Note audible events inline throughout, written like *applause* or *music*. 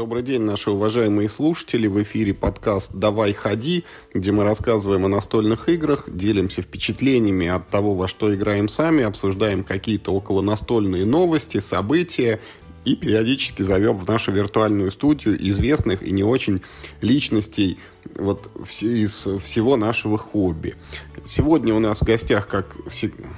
Добрый день, наши уважаемые слушатели. В эфире подкаст «Давай ходи», где мы рассказываем о настольных играх, делимся впечатлениями от того, во что играем сами, обсуждаем какие-то около настольные новости, события и периодически зовем в нашу виртуальную студию известных и не очень личностей вот, из всего нашего хобби. Сегодня у нас в гостях, как всегда...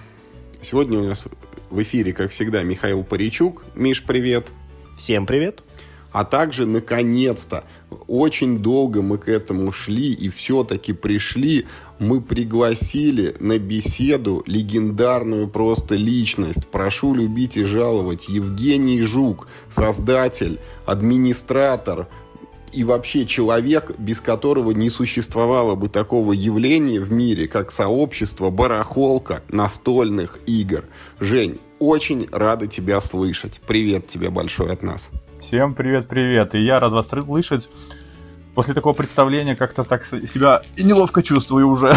Сегодня у нас в эфире, как всегда, Михаил Паричук. Миш, привет. Всем привет. А также, наконец-то, очень долго мы к этому шли и все-таки пришли, мы пригласили на беседу легендарную просто личность. Прошу любить и жаловать. Евгений Жук, создатель, администратор, и вообще человек, без которого не существовало бы такого явления в мире, как сообщество барахолка настольных игр. Жень, очень рада тебя слышать. Привет тебе большой от нас. Всем привет-привет, и я рад вас слышать. После такого представления как-то так себя и неловко чувствую уже.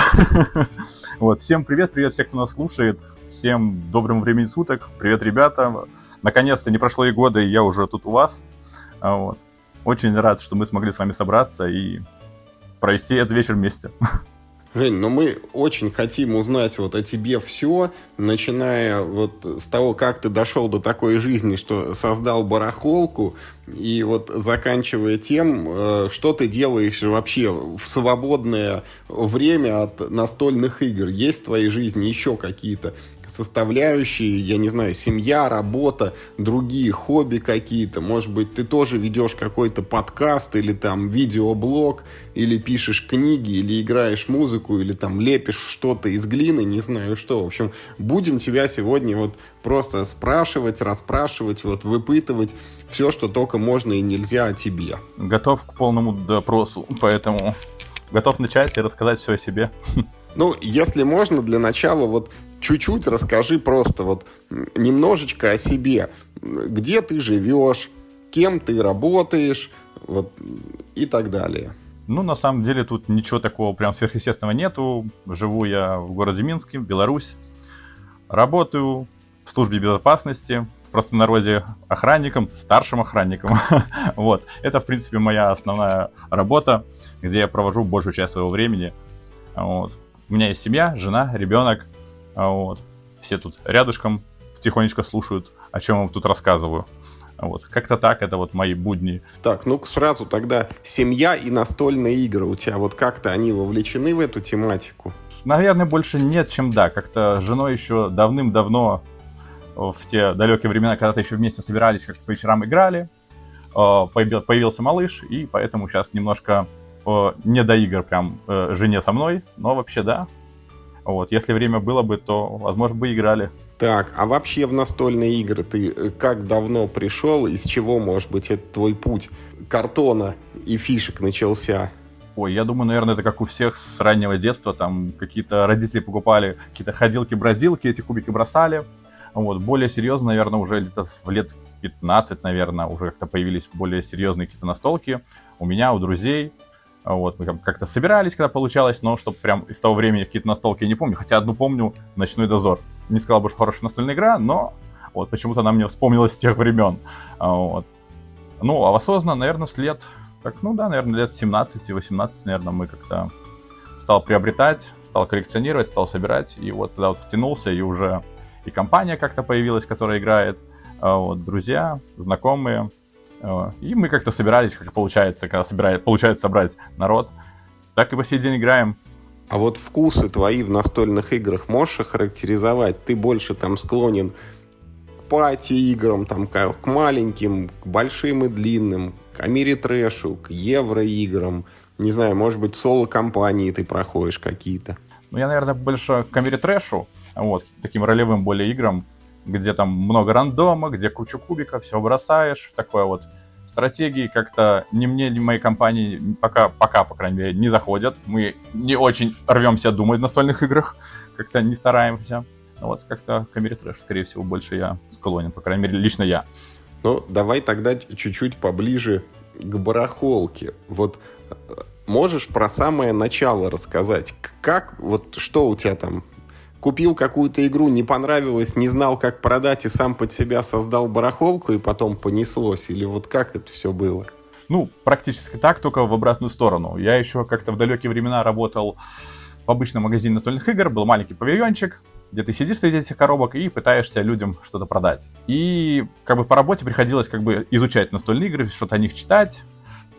*laughs* вот, всем привет, привет всем, кто нас слушает. Всем добрым времени суток. Привет, ребята. Наконец-то не прошло и года, и я уже тут у вас. А вот. Очень рад, что мы смогли с вами собраться и провести этот вечер вместе. *laughs* Жень, но мы очень хотим узнать вот о тебе все, начиная вот с того, как ты дошел до такой жизни, что создал барахолку, и вот заканчивая тем, э, что ты делаешь вообще в свободное время от настольных игр. Есть в твоей жизни еще какие-то составляющие, я не знаю, семья, работа, другие хобби какие-то. Может быть, ты тоже ведешь какой-то подкаст или там видеоблог, или пишешь книги, или играешь музыку, или там лепишь что-то из глины, не знаю что. В общем, будем тебя сегодня вот просто спрашивать, расспрашивать, вот выпытывать все, что только можно и нельзя о тебе. Готов к полному допросу, поэтому готов начать и рассказать все о себе. Ну, если можно, для начала вот чуть-чуть расскажи просто вот немножечко о себе. Где ты живешь, кем ты работаешь, вот, и так далее. Ну, на самом деле, тут ничего такого прям сверхъестественного нету. Живу я в городе Минске, Беларусь. Работаю в службе безопасности, в простонародье охранником, старшим охранником. *laughs* вот. Это, в принципе, моя основная работа, где я провожу большую часть своего времени. Вот. У меня есть семья, жена, ребенок. А вот. Все тут рядышком тихонечко слушают, о чем я вам тут рассказываю. Вот. Как-то так, это вот мои будни. Так, ну сразу тогда семья и настольные игры. У тебя вот как-то они вовлечены в эту тематику? Наверное, больше нет, чем да. Как-то с женой еще давным-давно, в те далекие времена, когда-то еще вместе собирались, как-то по вечерам играли. Появился малыш, и поэтому сейчас немножко не до игр прям э, жене со мной, но вообще да, вот, если время было бы, то, возможно, бы играли. Так, а вообще в настольные игры ты э, как давно пришел? Из чего, может быть, это твой путь картона и фишек начался? Ой, я думаю, наверное, это как у всех с раннего детства. Там какие-то родители покупали какие-то ходилки-бродилки, эти кубики бросали. Вот, более серьезно, наверное, уже где-то в лет 15, наверное, уже как-то появились более серьезные какие-то настолки. У меня, у друзей. Вот, мы как-то собирались, когда получалось, но чтобы прям из того времени какие-то настолки я не помню. Хотя одну помню, «Ночной дозор». Не сказал бы, что хорошая настольная игра, но вот почему-то она мне вспомнилась с тех времен. А, вот. Ну, а осознанно, наверное, с лет, так, ну да, наверное, лет 17-18, наверное, мы как-то стал приобретать, стал коллекционировать, стал собирать, и вот тогда вот втянулся, и уже и компания как-то появилась, которая играет, а, вот, друзья, знакомые, и мы как-то собирались, как получается, когда собирает, получается собрать народ. Так и по сей день играем. А вот вкусы твои в настольных играх можешь охарактеризовать? Ты больше там склонен к пати-играм, там, к маленьким, к большим и длинным, к Америтрэшу, к евро-играм. Не знаю, может быть, соло-компании ты проходишь какие-то. Ну, я, наверное, больше к Америтрэшу, вот, таким ролевым более играм где там много рандома, где кучу кубиков, все бросаешь, такое вот стратегии как-то ни мне, ни моей компании пока, пока, по крайней мере, не заходят. Мы не очень рвемся думать в настольных играх, как-то не стараемся. Вот как-то к Трэш, скорее всего, больше я склонен, по крайней мере, лично я. Ну, давай тогда чуть-чуть поближе к барахолке. Вот э, можешь про самое начало рассказать? Как, вот что у тебя там купил какую-то игру, не понравилось, не знал, как продать, и сам под себя создал барахолку, и потом понеслось? Или вот как это все было? Ну, практически так, только в обратную сторону. Я еще как-то в далекие времена работал в обычном магазине настольных игр, был маленький павильончик, где ты сидишь среди этих коробок и пытаешься людям что-то продать. И как бы по работе приходилось как бы изучать настольные игры, что-то о них читать,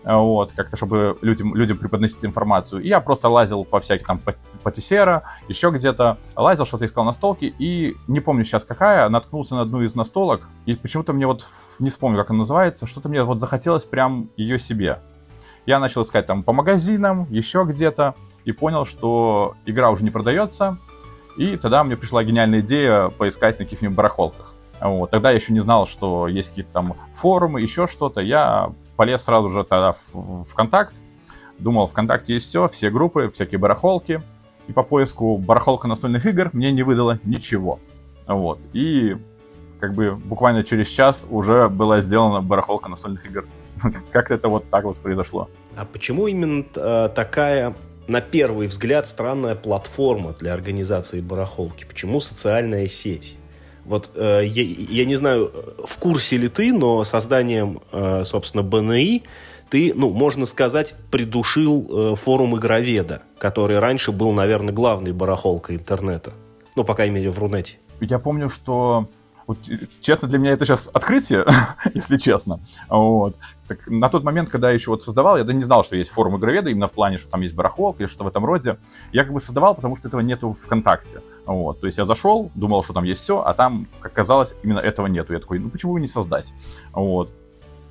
вот, как-то, чтобы людям, людям преподносить информацию. И я просто лазил по всяким там патиссера, еще где-то, лазил, что-то искал на столке, и не помню сейчас какая, наткнулся на одну из настолок, и почему-то мне вот, не вспомню, как она называется, что-то мне вот захотелось прям ее себе. Я начал искать там по магазинам, еще где-то, и понял, что игра уже не продается, и тогда мне пришла гениальная идея поискать на каких-нибудь барахолках. Вот. Тогда я еще не знал, что есть какие-то там форумы, еще что-то. Я полез сразу же тогда в ВКонтакт. Думал, ВКонтакте есть все, все группы, всякие барахолки. И по поиску барахолка настольных игр мне не выдало ничего. Вот. И как бы буквально через час уже была сделана барахолка настольных игр. *laughs* Как-то это вот так вот произошло. А почему именно э, такая на первый взгляд, странная платформа для организации барахолки. Почему социальная сеть? Вот э, я, я не знаю, в курсе ли ты, но созданием, э, собственно, БНИ ты, ну, можно сказать, придушил э, форум Игроведа, который раньше был, наверное, главной барахолкой интернета. Ну, по крайней мере, в Рунете. Я помню, что вот, честно, для меня это сейчас открытие, *laughs* если честно. Вот. Так, на тот момент, когда я еще вот создавал, я да не знал, что есть форум игроведа, именно в плане, что там есть барахолка или что в этом роде. Я как бы создавал, потому что этого нету ВКонтакте. Вот. То есть я зашел, думал, что там есть все, а там, как казалось, именно этого нету. Я такой, ну почему бы не создать? Вот.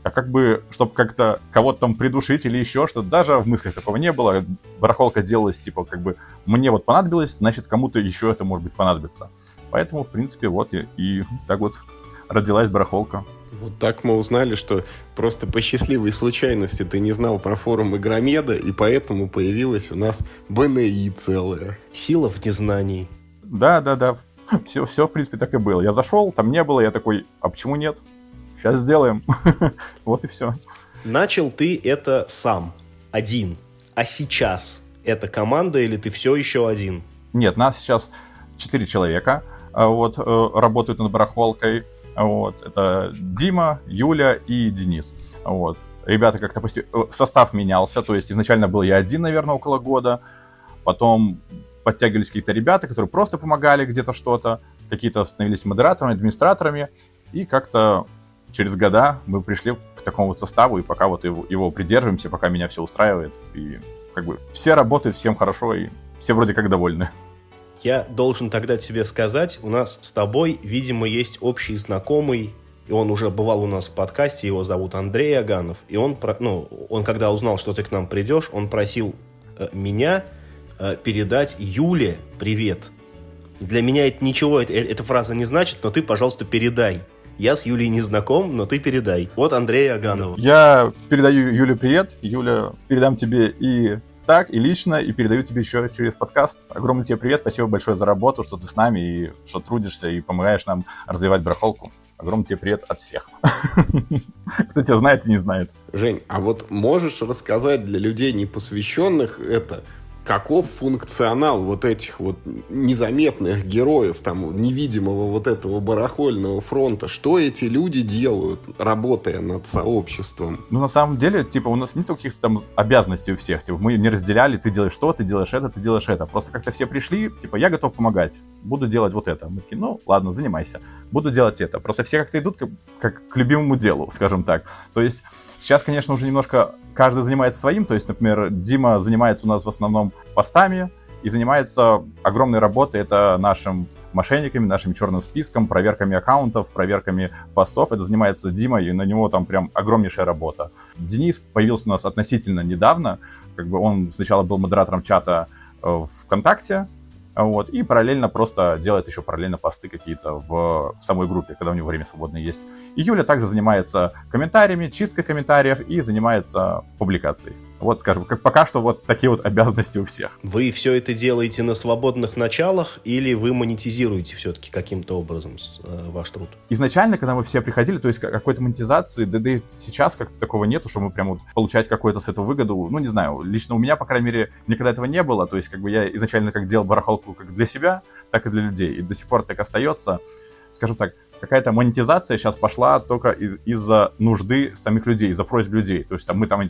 А как бы, чтобы как-то кого-то там придушить или еще что-то, даже в мыслях такого не было. Барахолка делалась, типа, как бы, мне вот понадобилось, значит, кому-то еще это, может быть, понадобится. Поэтому, в принципе, вот и, и так вот родилась барахолка. Вот так мы узнали, что просто по счастливой случайности ты не знал про форум Игромеда, и поэтому появилась у нас БНИ целая. Сила в незнании. Да, да, да. Все, все, в принципе, так и было. Я зашел, там не было, я такой, а почему нет? Сейчас сделаем. *laughs* вот и все. Начал ты это сам, один. А сейчас это команда или ты все еще один? Нет, нас сейчас четыре человека. А, вот, э, работают над барахолкой. Вот, это Дима, Юля и Денис. Вот. Ребята как-то пости... Э, состав менялся, то есть изначально был я один, наверное, около года, потом подтягивались какие-то ребята, которые просто помогали где-то что-то, какие-то становились модераторами, администраторами, и как-то через года мы пришли к такому вот составу, и пока вот его, его придерживаемся, пока меня все устраивает, и как бы все работают, всем хорошо, и все вроде как довольны я должен тогда тебе сказать, у нас с тобой, видимо, есть общий знакомый, и он уже бывал у нас в подкасте, его зовут Андрей Аганов, и он, ну, он когда узнал, что ты к нам придешь, он просил э, меня э, передать Юле привет. Для меня это ничего, это, эта фраза не значит, но ты, пожалуйста, передай. Я с Юлей не знаком, но ты передай. Вот Андрей Аганов. Я передаю Юле привет. Юля, передам тебе и так и лично, и передаю тебе еще через подкаст. Огромный тебе привет, спасибо большое за работу, что ты с нами, и что трудишься, и помогаешь нам развивать барахолку. Огромный тебе привет от всех. *laughs* Кто тебя знает и не знает. Жень, а вот можешь рассказать для людей непосвященных это, каков функционал вот этих вот незаметных героев, там, невидимого вот этого барахольного фронта? Что эти люди делают, работая над сообществом? Ну, на самом деле, типа, у нас нет каких-то там обязанностей у всех. Типа, мы не разделяли, ты делаешь что, ты делаешь это, ты делаешь это. Просто как-то все пришли, типа, я готов помогать, буду делать вот это. Мы такие, ну, ладно, занимайся, буду делать это. Просто все как-то идут как, как к любимому делу, скажем так. То есть Сейчас, конечно, уже немножко каждый занимается своим. То есть, например, Дима занимается у нас в основном постами и занимается огромной работой. Это нашим мошенниками, нашим черным списком, проверками аккаунтов, проверками постов. Это занимается Дима, и на него там прям огромнейшая работа. Денис появился у нас относительно недавно. Как бы он сначала был модератором чата э, ВКонтакте, вот, и параллельно просто делает еще параллельно посты какие-то в самой группе, когда у него время свободное есть. И Юля также занимается комментариями, чисткой комментариев и занимается публикацией. Вот, скажем, как пока что вот такие вот обязанности у всех. Вы все это делаете на свободных началах или вы монетизируете все-таки каким-то образом э, ваш труд? Изначально, когда мы все приходили, то есть какой-то монетизации, да, да и сейчас как-то такого нету, что мы прям вот получать какую-то с этого выгоду. Ну, не знаю, лично у меня, по крайней мере, никогда этого не было. То есть как бы я изначально как делал барахолку как для себя, так и для людей. И до сих пор так остается скажем так, какая-то монетизация сейчас пошла только из- из-за нужды самих людей, из-за просьб людей. То есть там мы там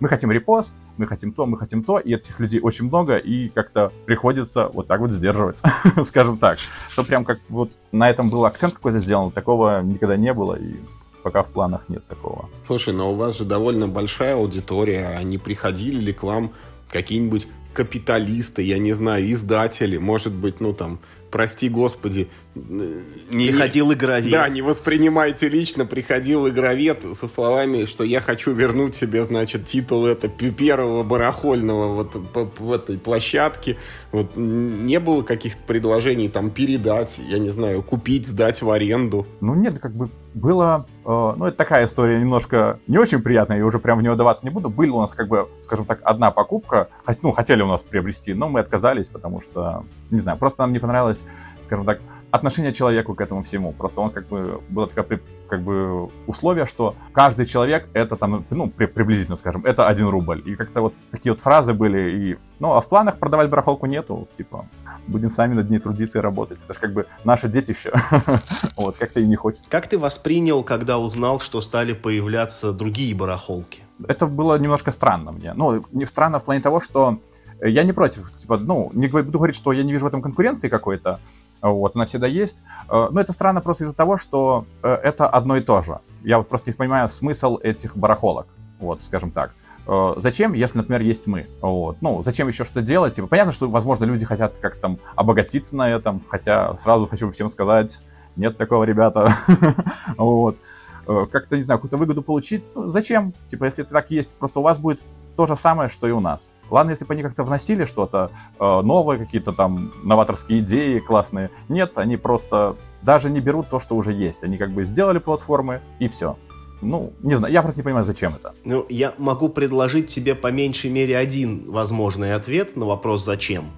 мы хотим репост, мы хотим то, мы хотим то, и этих людей очень много, и как-то приходится вот так вот сдерживать, *laughs* скажем так. Что прям как вот на этом был акцент какой-то сделан, такого никогда не было, и пока в планах нет такого. Слушай, но у вас же довольно большая аудитория, они приходили ли к вам какие-нибудь капиталисты, я не знаю, издатели, может быть, ну там, прости господи, не приходил игровед. Да, не воспринимайте лично, приходил игровед со словами, что я хочу вернуть себе, значит, титул это первого барахольного вот по, в этой площадке. Вот не было каких-то предложений там передать, я не знаю, купить, сдать в аренду. Ну нет, как бы было, ну это такая история немножко не очень приятная, я уже прям в нее даваться не буду. Были у нас как бы, скажем так, одна покупка, ну хотели у нас приобрести, но мы отказались, потому что, не знаю, просто нам не понравилось, скажем так, отношение человеку к этому всему. Просто он как бы было такое как бы условие, что каждый человек это там, ну, при, приблизительно, скажем, это один рубль. И как-то вот такие вот фразы были. И, ну, а в планах продавать барахолку нету. Типа, будем сами над ней трудиться и работать. Это же как бы наше детище. *laughs* вот, как-то и не хочется. Как ты воспринял, когда узнал, что стали появляться другие барахолки? Это было немножко странно мне. Ну, не странно в плане того, что я не против, типа, ну, не буду говорить, что я не вижу в этом конкуренции какой-то, вот, она всегда есть. Э, но это странно просто из-за того, что э, это одно и то же. Я вот просто не понимаю смысл этих барахолок, вот, скажем так. Э, зачем, если, например, есть мы? Вот. Ну, зачем еще что делать? Типа, понятно, что, возможно, люди хотят как-то там обогатиться на этом, хотя сразу хочу всем сказать, нет такого, ребята. *laughs* вот. Как-то, не знаю, какую-то выгоду получить. Ну, зачем? Типа, если это так есть, просто у вас будет то же самое, что и у нас. Ладно, если бы они как-то вносили что-то э, новое, какие-то там новаторские идеи классные. Нет, они просто даже не берут то, что уже есть. Они как бы сделали платформы, и все. Ну, не знаю, я просто не понимаю, зачем это. Ну, я могу предложить тебе по меньшей мере один возможный ответ на вопрос «зачем?».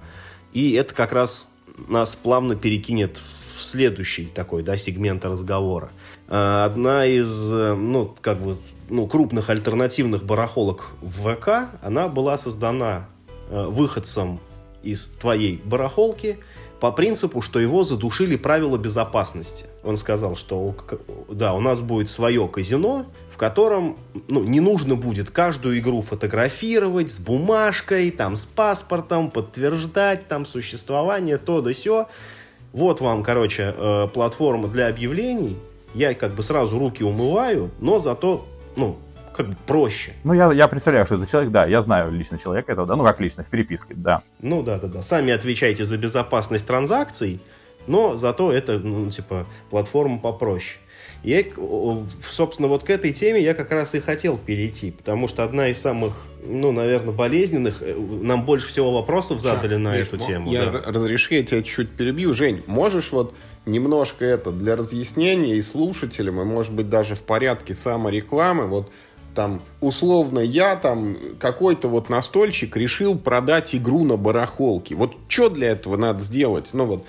И это как раз нас плавно перекинет в следующий такой, да, сегмент разговора. Э, одна из, э, ну, как бы ну, крупных альтернативных барахолок в ВК, она была создана э, выходцем из твоей барахолки по принципу, что его задушили правила безопасности. Он сказал, что да, у нас будет свое казино, в котором ну, не нужно будет каждую игру фотографировать с бумажкой, там, с паспортом, подтверждать там существование, то да сё. Вот вам, короче, э, платформа для объявлений. Я как бы сразу руки умываю, но зато ну, как бы проще. Ну, я, я представляю, что это за человек, да, я знаю лично человека этого, да, ну, как лично, в переписке, да. Ну, да-да-да, сами отвечайте за безопасность транзакций, но зато это, ну, типа, платформа попроще. И, собственно, вот к этой теме я как раз и хотел перейти, потому что одна из самых, ну, наверное, болезненных, э, нам больше всего вопросов задали Шаг, на Миш, эту тему. Я да. разреши, я тебя чуть перебью. Жень, можешь вот немножко это для разъяснения и слушателям, и, может быть, даже в порядке саморекламы, вот там, условно, я там какой-то вот настольщик решил продать игру на барахолке. Вот что для этого надо сделать? Ну вот,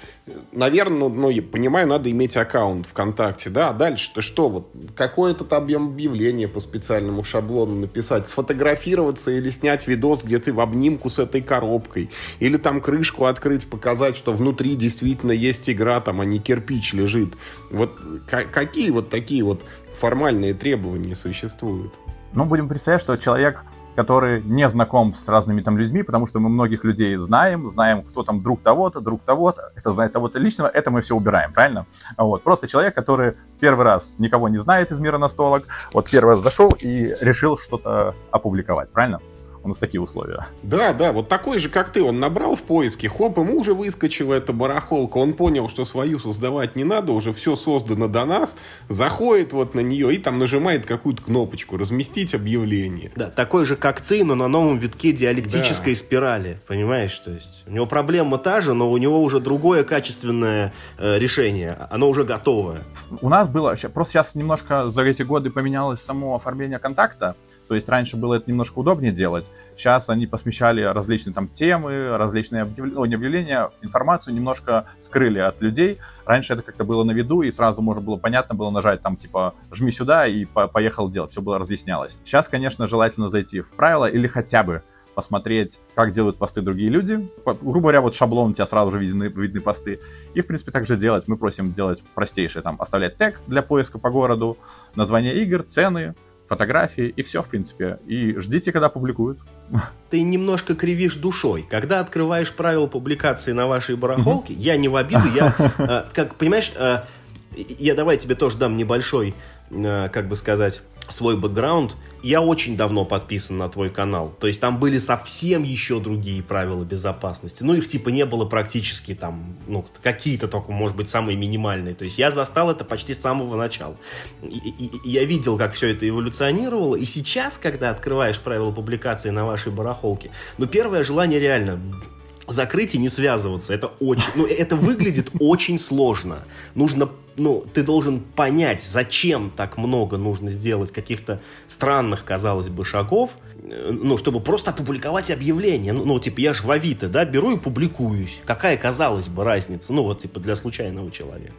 наверное, ну, ну, я понимаю, надо иметь аккаунт ВКонтакте, да, а дальше-то что? Вот какое-то объем объявление по специальному шаблону написать, сфотографироваться или снять видос, где ты в обнимку с этой коробкой, или там крышку открыть, показать, что внутри действительно есть игра, там, а не кирпич лежит. Вот какие вот такие вот формальные требования существуют? Ну, будем представлять, что человек, который не знаком с разными там людьми, потому что мы многих людей знаем, знаем, кто там друг того-то, друг того-то, это знает того-то личного, это мы все убираем, правильно? Вот. Просто человек, который первый раз никого не знает из мира настолок, вот первый раз зашел и решил что-то опубликовать, правильно? У нас такие условия. Да, да, вот такой же, как ты, он набрал в поиске, хоп, ему уже выскочила эта барахолка, он понял, что свою создавать не надо, уже все создано до нас, заходит вот на нее и там нажимает какую-то кнопочку, разместить объявление. Да, такой же, как ты, но на новом витке диалектической да. спирали, понимаешь, то есть у него проблема та же, но у него уже другое качественное э, решение, оно уже готовое. У нас было, просто сейчас немножко за эти годы поменялось само оформление контакта, то есть раньше было это немножко удобнее делать. Сейчас они посмещали различные там темы, различные объявления, ну, не объявления, информацию немножко скрыли от людей. Раньше это как-то было на виду, и сразу можно было понятно было нажать там типа жми сюда и по поехал делать. Все было разъяснялось. Сейчас, конечно, желательно зайти в правила или хотя бы посмотреть, как делают посты другие люди. Грубо говоря, вот шаблон у тебя сразу же видны, видны посты. И, в принципе, также делать. Мы просим делать простейшие, там, оставлять тег для поиска по городу, название игр, цены, фотографии, и все, в принципе. И ждите, когда публикуют. Ты немножко кривишь душой. Когда открываешь правила публикации на вашей барахолке, я не в обиду, я, *laughs* э, как, понимаешь, э, я давай тебе тоже дам небольшой, э, как бы сказать, свой бэкграунд. Я очень давно подписан на твой канал. То есть там были совсем еще другие правила безопасности. Ну, их типа не было практически там, ну, какие-то только, может быть, самые минимальные. То есть я застал это почти с самого начала. И, и, и я видел, как все это эволюционировало. И сейчас, когда открываешь правила публикации на вашей барахолке, ну, первое желание реально закрыть и не связываться. Это очень, ну, это выглядит *laughs* очень сложно. Нужно, ну, ты должен понять, зачем так много нужно сделать каких-то странных, казалось бы, шагов, э, ну, чтобы просто опубликовать объявление. Ну, ну, типа, я же в Авито, да, беру и публикуюсь. Какая, казалось бы, разница? Ну, вот, типа, для случайного человека.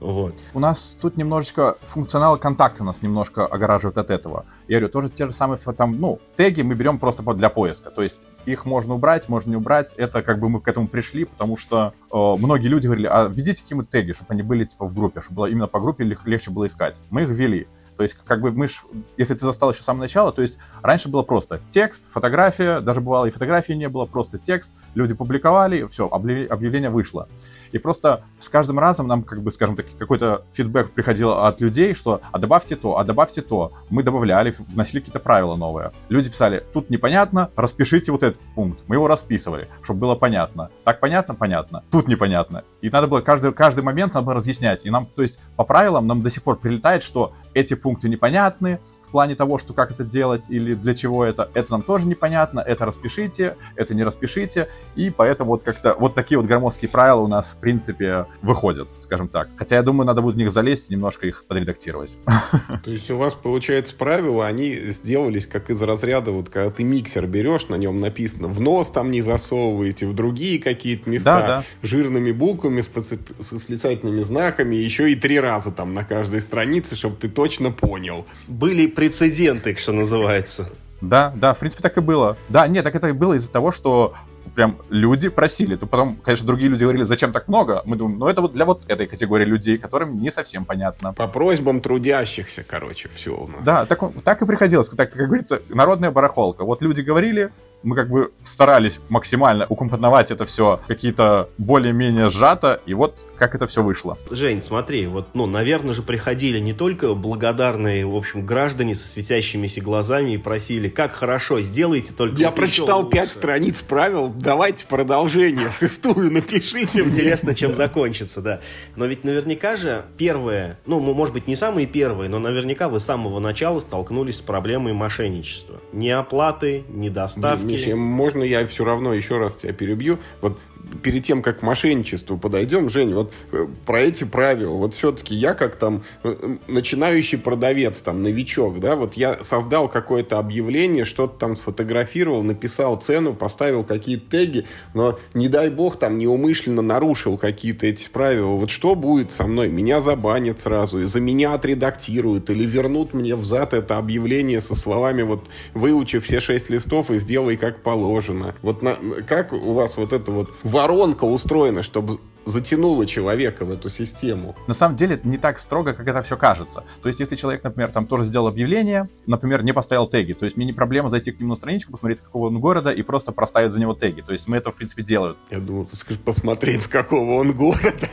Вот. У нас тут немножечко функционал контакта нас немножко огораживает от этого. Я говорю, тоже те же самые там, ну, теги мы берем просто для поиска. То есть их можно убрать, можно не убрать. Это как бы мы к этому пришли, потому что э, многие люди говорили, а введите какие-нибудь теги, чтобы они были типа в группе, чтобы было именно по группе легче было искать. Мы их ввели. То есть, как бы мы ж, если ты застал еще с самого начала, то есть раньше было просто текст, фотография, даже бывало и фотографии не было, просто текст, люди публиковали, все, объявление вышло. И просто с каждым разом нам, как бы, скажем так, какой-то фидбэк приходил от людей, что а добавьте то, а добавьте то. Мы добавляли, вносили какие-то правила новые. Люди писали, тут непонятно, распишите вот этот пункт. Мы его расписывали, чтобы было понятно. Так понятно? Понятно. Тут непонятно. И надо было каждый, каждый момент надо было разъяснять. И нам, то есть, по правилам нам до сих пор прилетает, что эти пункты непонятны, в плане того, что как это делать или для чего это, это нам тоже непонятно, это распишите, это не распишите, и поэтому вот как-то вот такие вот громоздкие правила у нас, в принципе, выходят, скажем так. Хотя я думаю, надо будет в них залезть и немножко их подредактировать. *laughs* То есть у вас, получается, правила, они сделались как из разряда, вот когда ты миксер берешь, на нем написано в нос там не засовываете, в другие какие-то места, да, да. жирными буквами, с, с восклицательными знаками, еще и три раза там на каждой странице, чтобы ты точно понял. Были прецеденты, что называется. Да, да, в принципе, так и было. Да, нет, так это и было из-за того, что прям люди просили. То потом, конечно, другие люди говорили, зачем так много? Мы думаем, ну это вот для вот этой категории людей, которым не совсем понятно. По просьбам трудящихся, короче, все у нас. Да, так, так и приходилось. Так, как говорится, народная барахолка. Вот люди говорили, мы как бы старались максимально укомпоновать это все какие-то более-менее сжато, и вот как это все вышло. Жень, смотри, вот, ну, наверное же приходили не только благодарные, в общем, граждане со светящимися глазами и просили, как хорошо, сделайте только Я прочитал пять страниц правил, давайте продолжение, *laughs* шестую напишите Интересно, чем закончится, да. Но ведь наверняка же первые, ну, может быть, не самые первые, но наверняка вы с самого начала столкнулись с проблемой мошенничества. Ни оплаты, ни доставки, Миша, можно я все равно еще раз тебя перебью? Вот перед тем, как к мошенничеству подойдем, Жень, вот э, про эти правила, вот все-таки я как там э, начинающий продавец, там, новичок, да, вот я создал какое-то объявление, что-то там сфотографировал, написал цену, поставил какие-то теги, но, не дай бог, там неумышленно нарушил какие-то эти правила, вот что будет со мной? Меня забанят сразу, и за меня отредактируют, или вернут мне взад это объявление со словами, вот, выучи все шесть листов и сделай как положено. Вот на, как у вас вот это вот воронка устроена, чтобы затянуло человека в эту систему. На самом деле это не так строго, как это все кажется. То есть, если человек, например, там тоже сделал объявление, например, не поставил теги, то есть мне не проблема зайти к нему на страничку, посмотреть, с какого он города, и просто проставить за него теги. То есть мы это, в принципе, делаем. Я думал, ты скажешь, посмотреть, с какого он города.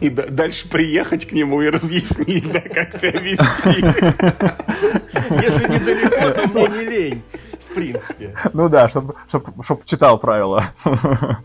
И дальше приехать к нему и разъяснить, да, как себя вести. *laughs* Если недалеко, то мне не лень принципе. Ну да, чтобы чтоб, чтоб читал правила.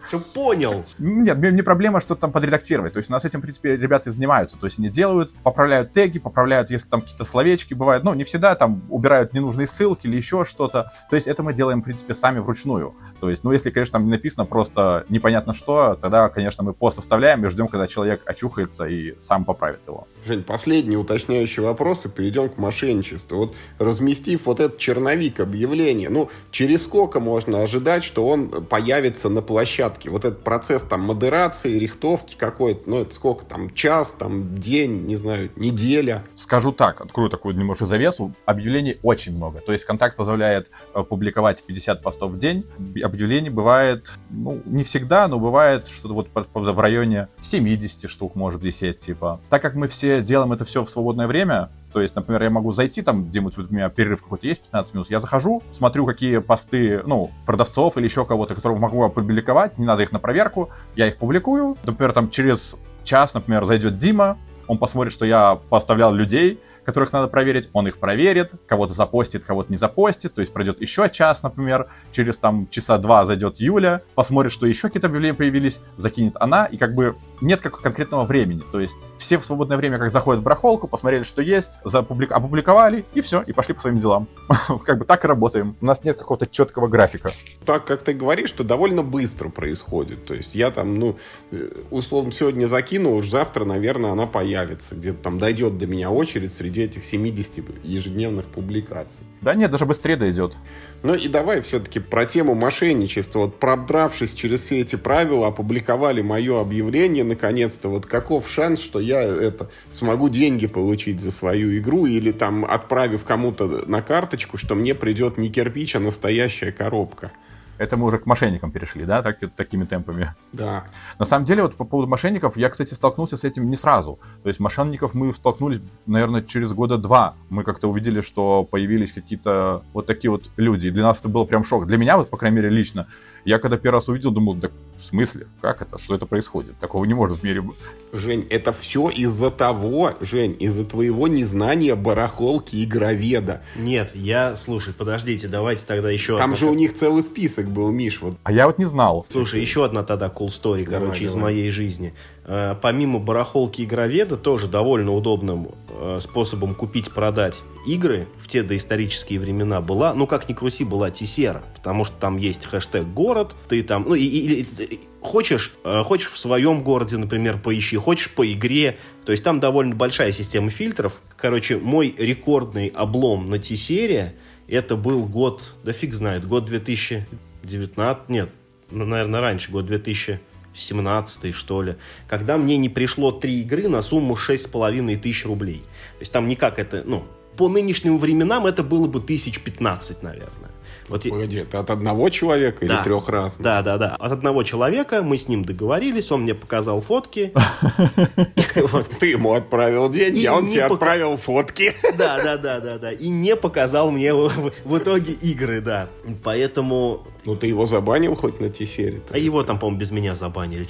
Чтобы понял. Нет, мне не проблема что-то там подредактировать. То есть у нас этим, в принципе, ребята занимаются. То есть они делают, поправляют теги, поправляют, если там какие-то словечки бывают. Ну, не всегда там убирают ненужные ссылки или еще что-то. То есть это мы делаем, в принципе, сами вручную. То есть, ну, если, конечно, там не написано просто непонятно что, тогда, конечно, мы пост оставляем и ждем, когда человек очухается и сам поправит его. Жень, последний уточняющий вопрос, и перейдем к мошенничеству. Вот разместив вот этот черновик объявления, ну, через сколько можно ожидать, что он появится на площадке? Вот этот процесс там модерации, рихтовки какой-то, ну, это сколько там, час, там, день, не знаю, неделя? Скажу так, открою такую немножко завесу, объявлений очень много. То есть контакт позволяет э, публиковать 50 постов в день. Объявлений бывает, ну, не всегда, но бывает что-то вот в районе 70 штук может висеть, типа. Так как мы все делаем это все в свободное время, то есть, например, я могу зайти там, где-нибудь у меня перерыв какой-то есть, 15 минут, я захожу, смотрю, какие посты, ну, продавцов или еще кого-то, которых могу опубликовать, не надо их на проверку, я их публикую. Например, там через час, например, зайдет Дима, он посмотрит, что я поставлял людей, которых надо проверить, он их проверит, кого-то запостит, кого-то не запостит, то есть пройдет еще час, например, через там часа два зайдет Юля, посмотрит, что еще какие-то объявления появились, закинет она, и как бы нет как конкретного времени, то есть все в свободное время как заходят в барахолку, посмотрели, что есть, запублик... опубликовали, и все, и пошли по своим делам. *laughs* как бы так и работаем. У нас нет какого-то четкого графика. Так, как ты говоришь, что довольно быстро происходит, то есть я там, ну, э, условно, сегодня закинул, уж завтра, наверное, она появится, где-то там дойдет до меня очередь среди среди этих 70 ежедневных публикаций. Да нет, даже быстрее дойдет. Ну и давай все-таки про тему мошенничества. Вот продравшись через все эти правила, опубликовали мое объявление, наконец-то. Вот каков шанс, что я это смогу деньги получить за свою игру или там отправив кому-то на карточку, что мне придет не кирпич, а настоящая коробка. Это мы уже к мошенникам перешли, да, так, такими темпами. Да. На самом деле, вот по поводу мошенников, я, кстати, столкнулся с этим не сразу. То есть мошенников мы столкнулись, наверное, через года два. Мы как-то увидели, что появились какие-то вот такие вот люди. И для нас это был прям шок. Для меня, вот, по крайней мере, лично, я когда первый раз увидел, думал, да в смысле? Как это? Что это происходит? Такого не может в мире быть. Жень, это все из-за того, Жень, из-за твоего незнания барахолки игроведа. Нет, я, слушай, подождите, давайте тогда еще... Там одна... же у них целый список был, Миш. Вот. А я вот не знал. Слушай, еще одна тогда cool story, давай, короче, давай. из моей жизни. Э, помимо барахолки игроведа, тоже довольно удобным э, способом купить-продать игры в те доисторические времена была, ну как ни крути, была Тисера, потому что там есть хэштег город, ты там, ну и, и, и хочешь, э, хочешь в своем городе, например, поищи, хочешь по игре, то есть там довольно большая система фильтров. Короче, мой рекордный облом на Тисере, это был год, да фиг знает, год 2019, нет, наверное, раньше, год 2000 17 что ли, когда мне не пришло три игры на сумму 6,5 тысяч рублей. То есть там никак это, ну, по нынешним временам это было бы тысяч 15, наверное. Вот Погоди, это от одного человека да. или трех раз? Да, да, да. От одного человека мы с ним договорились, он мне показал фотки. *laughs* Ты ему отправил деньги, а он тебе отправил фотки. *laughs* Да, да, да, да, да. И не показал мне в итоге игры, да. Поэтому... Ну ты его забанил хоть на T-серии? А его там, по-моему, без меня забанили.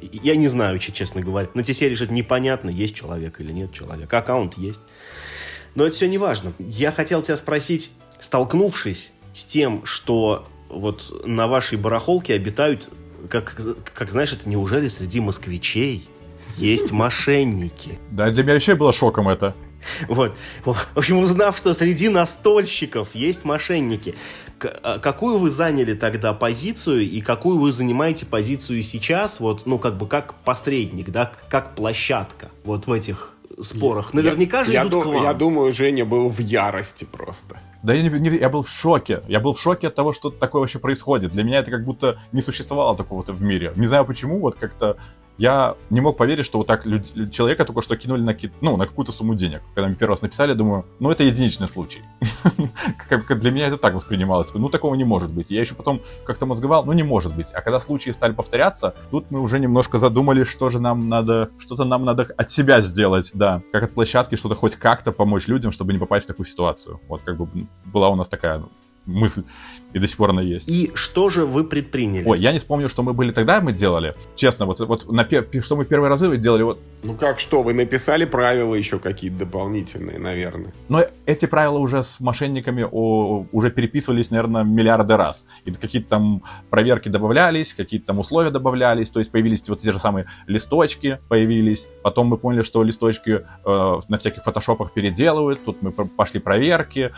Я не знаю, честно говоря. На T-серии же непонятно, есть человек или нет человека. Аккаунт есть. Но это все не важно. Я хотел тебя спросить, столкнувшись с тем, что вот на вашей барахолке обитают, как, как знаешь, это неужели среди москвичей есть мошенники? Да, для меня вообще было шоком это. Вот. В общем, узнав, что среди настольщиков есть мошенники, а какую вы заняли тогда позицию и какую вы занимаете позицию сейчас, вот, ну, как бы как посредник, да, как площадка вот в этих спорах? Наверняка я, же я, идут ду- к вам. Я думаю, Женя был в ярости просто. Да я, не, не, я был в шоке. Я был в шоке от того, что такое вообще происходит. Для меня это как будто не существовало такого-то в мире. Не знаю почему, вот как-то я не мог поверить, что вот так люд... человека только что кинули на, ну, на какую-то сумму денег. Когда мне первый раз написали, я думаю, ну это единичный случай. *laughs* Для меня это так воспринималось. Ну такого не может быть. Я еще потом как-то мозговал, ну не может быть. А когда случаи стали повторяться, тут мы уже немножко задумали, что же нам надо, что-то нам надо от себя сделать, да. Как от площадки, что-то хоть как-то помочь людям, чтобы не попасть в такую ситуацию. Вот как бы была у нас такая мысль, и до сих пор она есть. И что же вы предприняли? Ой, я не вспомню, что мы были тогда, мы делали. Честно, вот, вот на, что мы первые разы делали, вот... Ну как что, вы написали правила еще какие-то дополнительные, наверное. Но эти правила уже с мошенниками о, уже переписывались, наверное, миллиарды раз. И какие-то там проверки добавлялись, какие-то там условия добавлялись, то есть появились вот те же самые листочки появились. Потом мы поняли, что листочки э, на всяких фотошопах переделывают, тут мы пошли проверки,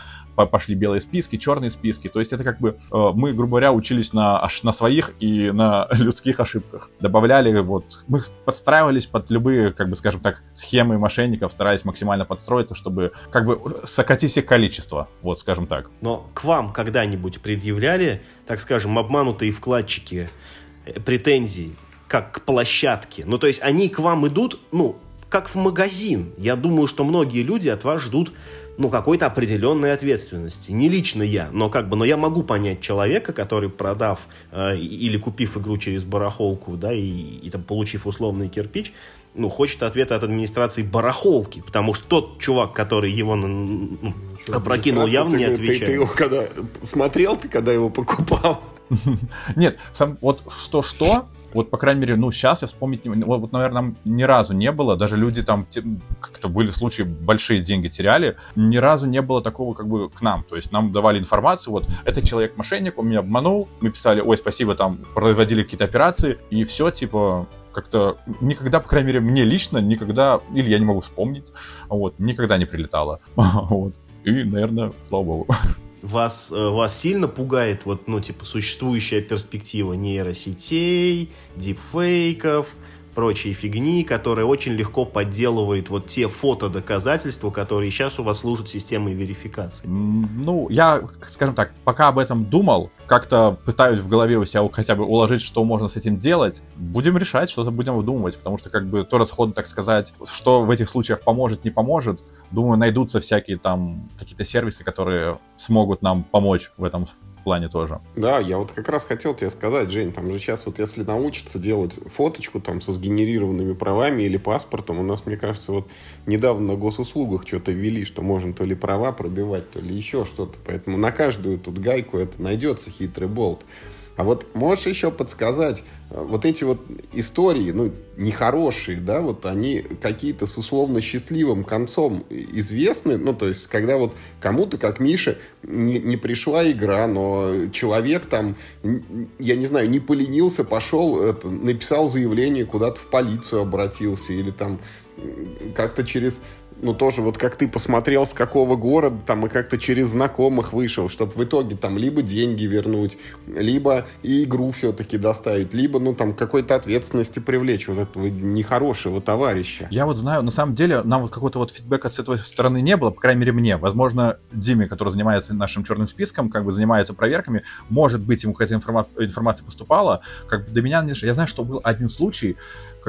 пошли белые списки, черные списки. То есть это как бы э, мы, грубо говоря, учились на, на своих и на *laughs* людских ошибках. Добавляли, вот, мы подстраивались под любые, как бы, скажем так, схемы мошенников, стараясь максимально подстроиться, чтобы как бы сократить их количество, вот, скажем так. Но к вам когда-нибудь предъявляли, так скажем, обманутые вкладчики э, претензий как к площадке? Ну, то есть они к вам идут, ну, как в магазин. Я думаю, что многие люди от вас ждут ну, какой-то определенной ответственности. Не лично я, но как бы, но я могу понять человека, который, продав э, или купив игру через барахолку, да, и, и там, получив условный кирпич, ну, хочет ответа от администрации барахолки, потому что тот чувак, который его ну, опрокинул, явно не отвечает. Ты, ты его когда смотрел, ты когда его покупал? Нет, сам, вот что-что, вот, по крайней мере, ну, сейчас я вспомнить, вот, вот, наверное, ни разу не было, даже люди там, как-то были случаи, большие деньги теряли, ни разу не было такого, как бы, к нам, то есть нам давали информацию, вот, этот человек-мошенник, он меня обманул, мы писали, ой, спасибо, там, производили какие-то операции, и все, типа, как-то никогда, по крайней мере, мне лично никогда, или я не могу вспомнить, вот, никогда не прилетало, *laughs* вот, и, наверное, слава богу. Вас, э, вас сильно пугает вот, ну, типа, существующая перспектива нейросетей, дипфейков, прочей фигни, которая очень легко подделывает вот те фотодоказательства, которые сейчас у вас служат системой верификации? Ну, я, скажем так, пока об этом думал, как-то пытаюсь в голове у себя хотя бы уложить, что можно с этим делать. Будем решать, что-то будем выдумывать, потому что как бы то расходно, так сказать, что в этих случаях поможет, не поможет, думаю, найдутся всякие там какие-то сервисы, которые смогут нам помочь в этом плане тоже. Да, я вот как раз хотел тебе сказать, Жень, там же сейчас вот если научиться делать фоточку там со сгенерированными правами или паспортом, у нас, мне кажется, вот недавно на госуслугах что-то ввели, что можно то ли права пробивать, то ли еще что-то. Поэтому на каждую тут гайку это найдется хитрый болт. А вот можешь еще подсказать, э, вот эти вот истории, ну, нехорошие, да, вот они какие-то с условно счастливым концом известны, ну, то есть, когда вот кому-то, как Миша, не, не пришла игра, но человек там, я не знаю, не поленился, пошел, это, написал заявление, куда-то в полицию обратился, или там как-то через ну, тоже вот как ты посмотрел, с какого города, там, и как-то через знакомых вышел, чтобы в итоге там либо деньги вернуть, либо и игру все-таки доставить, либо, ну, там, какой-то ответственности привлечь вот этого нехорошего товарища. Я вот знаю, на самом деле, нам вот какого-то вот фидбэка с этой стороны не было, по крайней мере, мне. Возможно, Диме, который занимается нашим черным списком, как бы занимается проверками, может быть, ему какая-то информа- информация поступала, как бы до меня, я знаю, что был один случай,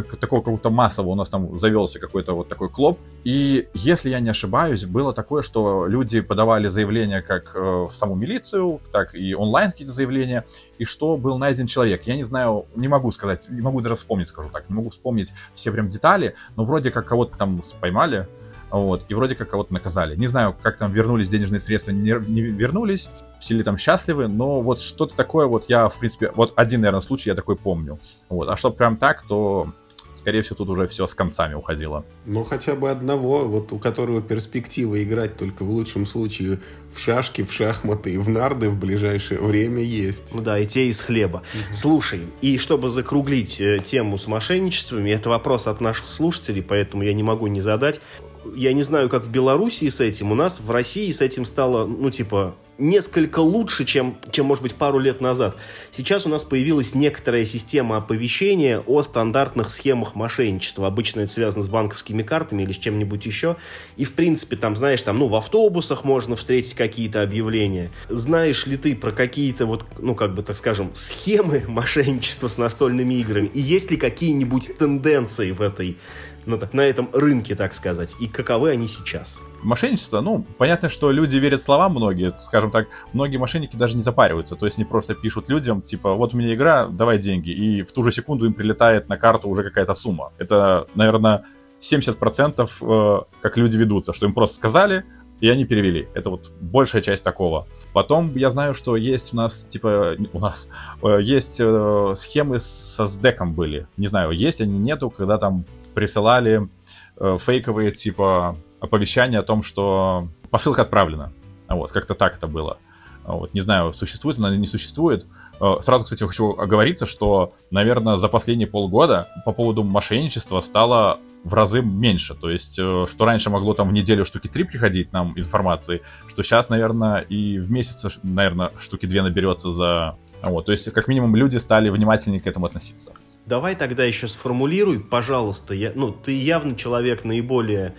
как, такого какого-то массового у нас там завелся какой-то вот такой клоп. И если я не ошибаюсь, было такое, что люди подавали заявления как э, в саму милицию, так и онлайн какие-то заявления, и что был найден человек. Я не знаю, не могу сказать, не могу даже вспомнить, скажу так, не могу вспомнить все прям детали, но вроде как кого-то там поймали, вот, и вроде как кого-то наказали. Не знаю, как там вернулись денежные средства, не, не вернулись, все ли там счастливы, но вот что-то такое вот я, в принципе, вот один, наверное, случай я такой помню. Вот, а что прям так, то скорее всего, тут уже все с концами уходило. Ну, хотя бы одного, вот у которого перспектива играть только в лучшем случае в шашки, в шахматы и в нарды в ближайшее время есть. Ну да, и те из хлеба. Угу. Слушай, и чтобы закруглить э, тему с мошенничествами, это вопрос от наших слушателей, поэтому я не могу не задать я не знаю, как в Белоруссии с этим, у нас в России с этим стало, ну, типа, несколько лучше, чем, чем, может быть, пару лет назад. Сейчас у нас появилась некоторая система оповещения о стандартных схемах мошенничества. Обычно это связано с банковскими картами или с чем-нибудь еще. И, в принципе, там, знаешь, там, ну, в автобусах можно встретить какие-то объявления. Знаешь ли ты про какие-то вот, ну, как бы, так скажем, схемы *laughs* мошенничества с настольными играми? И есть ли какие-нибудь тенденции в этой ну, так, на этом рынке, так сказать, и каковы они сейчас? Мошенничество, ну, понятно, что люди верят словам многие, скажем так, многие мошенники даже не запариваются, то есть они просто пишут людям, типа, вот у меня игра, давай деньги, и в ту же секунду им прилетает на карту уже какая-то сумма. Это, наверное, 70% э, как люди ведутся, что им просто сказали, и они перевели. Это вот большая часть такого. Потом я знаю, что есть у нас, типа, *laughs* у нас э, есть э, схемы со сдеком были. Не знаю, есть они, нету, когда там присылали э, фейковые типа оповещания о том, что посылка отправлена. Вот, как-то так это было. Вот, не знаю, существует она или не существует. Э, сразу, кстати, хочу оговориться, что, наверное, за последние полгода по поводу мошенничества стало в разы меньше. То есть, э, что раньше могло там в неделю штуки три приходить нам информации, что сейчас, наверное, и в месяц, наверное, штуки две наберется за... Вот, то есть, как минимум, люди стали внимательнее к этому относиться. Давай тогда еще сформулируй, пожалуйста, я, ну, ты явно человек наиболее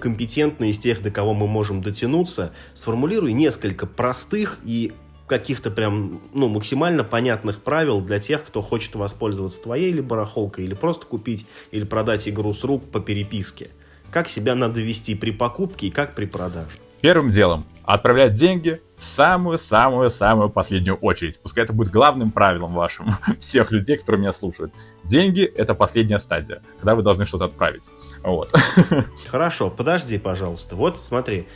компетентный из тех, до кого мы можем дотянуться. Сформулируй несколько простых и каких-то прям, ну, максимально понятных правил для тех, кто хочет воспользоваться твоей или барахолкой, или просто купить, или продать игру с рук по переписке. Как себя надо вести при покупке и как при продаже. Первым делом отправлять деньги в самую-самую-самую последнюю очередь. Пускай это будет главным правилом вашим, *laughs* всех людей, которые меня слушают. Деньги — это последняя стадия, когда вы должны что-то отправить. Вот. *laughs* Хорошо, подожди, пожалуйста. Вот смотри,